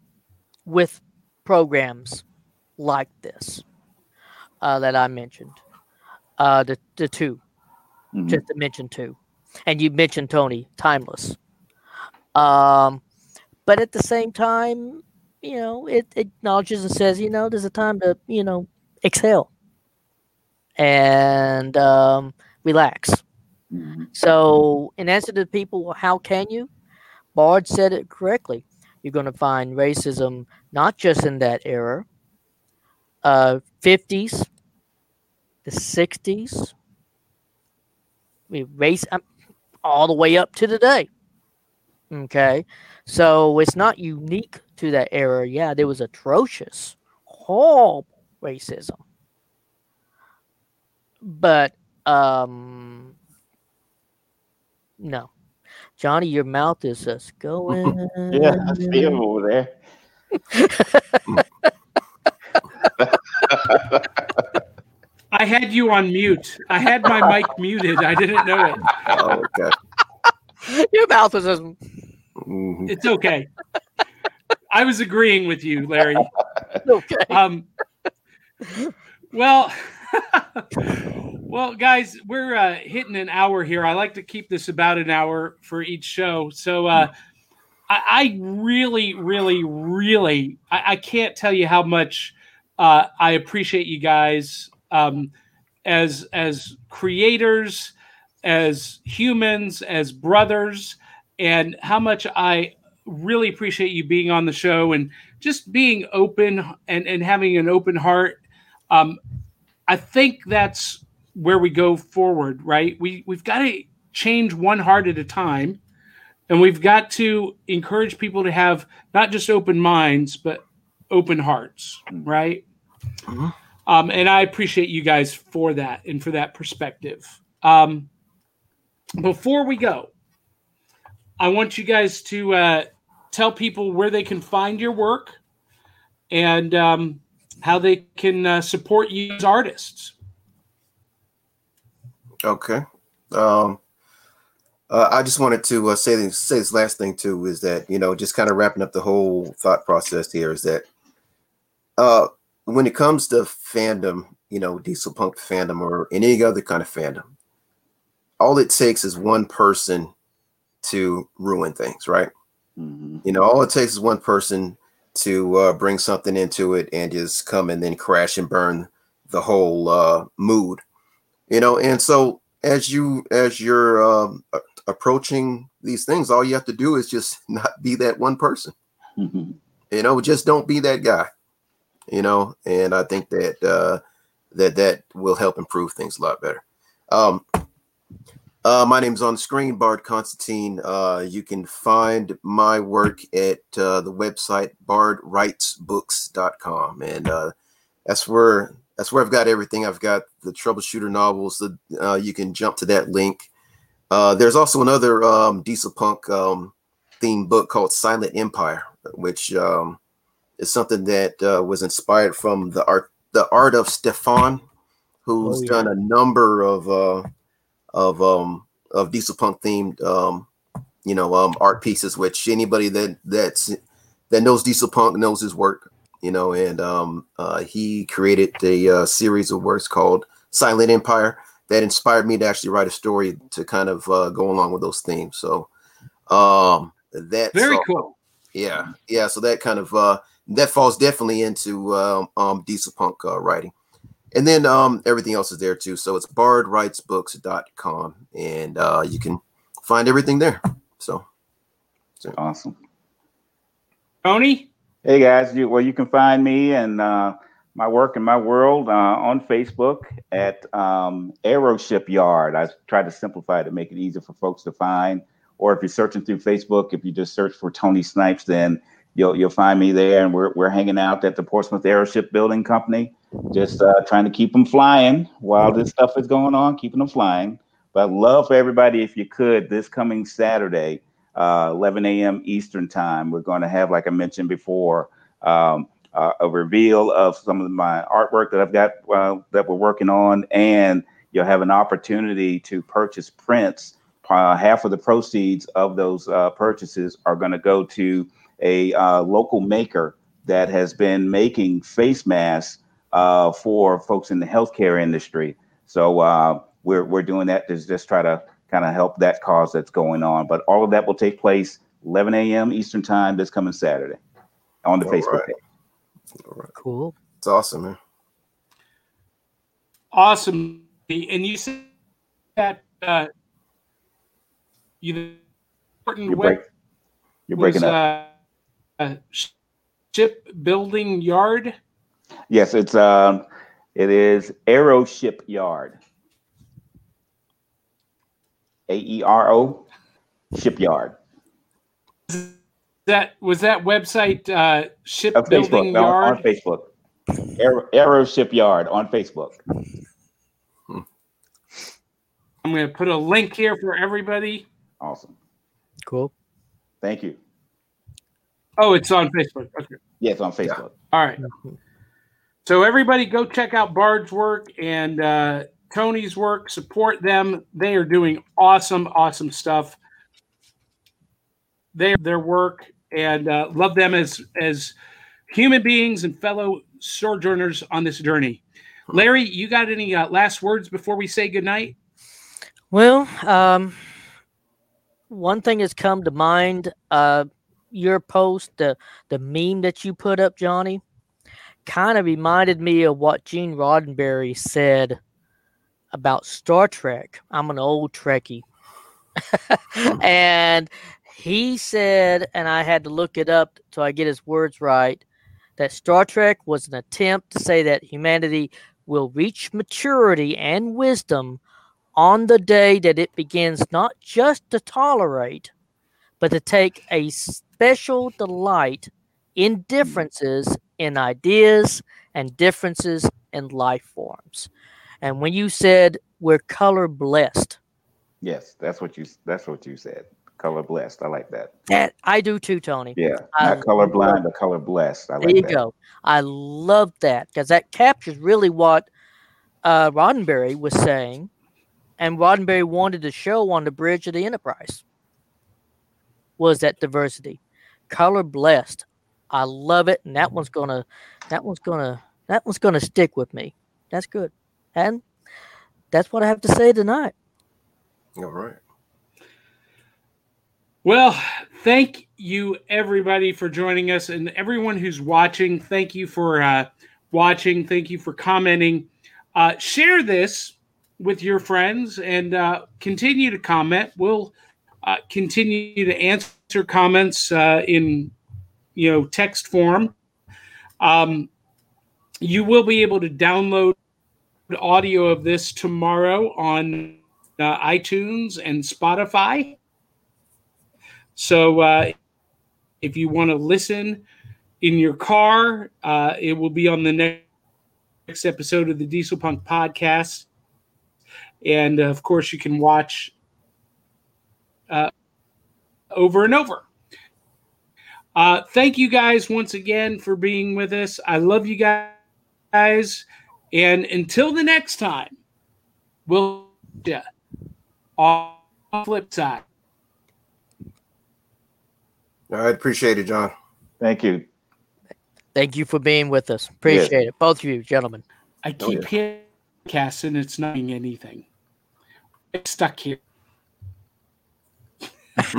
with programs like this uh, that I mentioned. Uh, the, the 2 mm-hmm. just to mention two. And you mentioned Tony, timeless. Um, but at the same time, you know, it, it acknowledges and says, you know, there's a time to, you know, exhale and um, relax. Mm-hmm. So, in answer to the people, how can you? Bard said it correctly. You're going to find racism not just in that era, uh, 50s, the 60s, we race um, all the way up to today. Okay, so it's not unique to that era. Yeah, there was atrocious, horrible racism but um no. Johnny your mouth is just going. Yeah i see him over there. I had you on mute. I had my mic muted. I didn't know it. Oh, okay. Your mouth is just mm-hmm. it's okay. I was agreeing with you larry. Okay. Um well well, guys, we're uh, hitting an hour here. I like to keep this about an hour for each show. So uh, I, I, really, really, really, I, I, can't tell you how much uh, I appreciate you guys um, as as creators, as humans, as brothers, and how much I really appreciate you being on the show and just being open and, and having an open heart. Um, I think that's where we go forward, right? We we've got to change one heart at a time, and we've got to encourage people to have not just open minds but open hearts, right? Mm-hmm. Um, and I appreciate you guys for that and for that perspective. Um, before we go, I want you guys to uh, tell people where they can find your work and um, how they can uh, support you as artists. Okay. Um, uh, I just wanted to uh, say this, say this last thing too is that you know just kind of wrapping up the whole thought process here is that uh, when it comes to fandom, you know, diesel punk fandom or any other kind of fandom, all it takes is one person to ruin things, right? Mm-hmm. You know, all it takes is one person to uh, bring something into it and just come and then crash and burn the whole uh, mood you know? And so as you as you're um, approaching these things all you have to do is just not be that one person. Mm-hmm. you know just don't be that guy you know? And i think that uh that that will help improve things a lot better. Um uh, my name's on screen, Bard Constantine. Uh, you can find my work at uh, the website bardwritesbooks.com. And uh, that's where that's where I've got everything. I've got the troubleshooter novels. That uh, you can jump to that link. Uh, there's also another um, diesel punk um, theme book called Silent Empire, which um, is something that uh, was inspired from the art the art of Stefan, who's oh, yeah. done a number of uh, of um, of diesel punk themed um, you know um, art pieces. Which anybody that that's that knows diesel punk knows his work you know, and um, uh, he created a uh, series of works called Silent Empire that inspired me to actually write a story to kind of uh, go along with those themes. So um, that's very cool. Yeah, yeah. So that kind of uh, that falls definitely into um, um, diesel punk uh, writing. And then um, everything else is there too. So it's bardwritesbooks.com and uh, you can find everything there. So, so. awesome. Tony? Hey guys, you, well, you can find me and uh, my work and my world uh, on Facebook at um, Aero Shipyard. I try to simplify it to make it easier for folks to find. Or if you're searching through Facebook, if you just search for Tony Snipes, then you'll you'll find me there. And we're we're hanging out at the Portsmouth Airship Building Company, just uh, trying to keep them flying while this stuff is going on, keeping them flying. But I'd love for everybody, if you could, this coming Saturday uh, 11 a.m. Eastern time. We're going to have, like I mentioned before, um, uh, a reveal of some of my artwork that I've got uh, that we're working on, and you'll have an opportunity to purchase prints. Uh, half of the proceeds of those uh, purchases are going to go to a local maker that has been making face masks for folks in the healthcare industry. So we're we're doing that to just try to kind of help that cause that's going on. But all of that will take place 11 a.m. Eastern time this coming Saturday on the all Facebook right. page. All right. Cool. It's awesome, man. Awesome. And you said that uh, you important you're, break, you're breaking was, up. Uh, ship building yard. Yes, it's um, it is Aero Shipyard. A E R O Shipyard. That was that website uh, shipbuilding Facebook, yard on, on Facebook. Aero, Aero Shipyard on Facebook. I'm going to put a link here for everybody. Awesome. Cool. Thank you. Oh, it's on Facebook. Okay. Yeah, it's on Facebook. Yeah. All right. So everybody go check out Bard's work and uh, Tony's work. Support them. They are doing awesome, awesome stuff. They their work and uh, love them as as human beings and fellow sojourners on this journey. Larry, you got any uh, last words before we say goodnight? Well, um, one thing has come to mind. Uh, your post, the the meme that you put up, Johnny, kind of reminded me of what Gene Roddenberry said about Star Trek. I'm an old Trekkie. and he said, and I had to look it up so I get his words right, that Star Trek was an attempt to say that humanity will reach maturity and wisdom on the day that it begins not just to tolerate, but to take a special delight in differences in ideas and differences in life forms. And when you said we're color blessed, Yes, that's what you that's what you said. Color blessed. I like that. that I do too, Tony. Yeah, I not color blind, but color blessed. I There you that. go. I love that because that captures really what uh, Roddenberry was saying, and Roddenberry wanted to show on the bridge of the Enterprise was that diversity, color blessed. I love it, and that one's gonna, that one's gonna, that one's gonna stick with me. That's good, and that's what I have to say tonight. All right. Well, thank you everybody for joining us, and everyone who's watching. Thank you for uh, watching. Thank you for commenting. Uh, share this with your friends and uh, continue to comment. We'll uh, continue to answer comments uh, in you know text form. Um, you will be able to download audio of this tomorrow on uh, iTunes and Spotify. So uh, if you want to listen in your car, uh, it will be on the next episode of the Diesel Punk podcast. And of course, you can watch uh, over and over. Uh, thank you guys once again for being with us. I love you guys. And until the next time, we'll yeah, on the flip side. All right. Appreciate it, John. Thank you. Thank you for being with us. Appreciate it, both of you, gentlemen. I Oh, keep hitting cast and it's not doing anything. It's stuck here.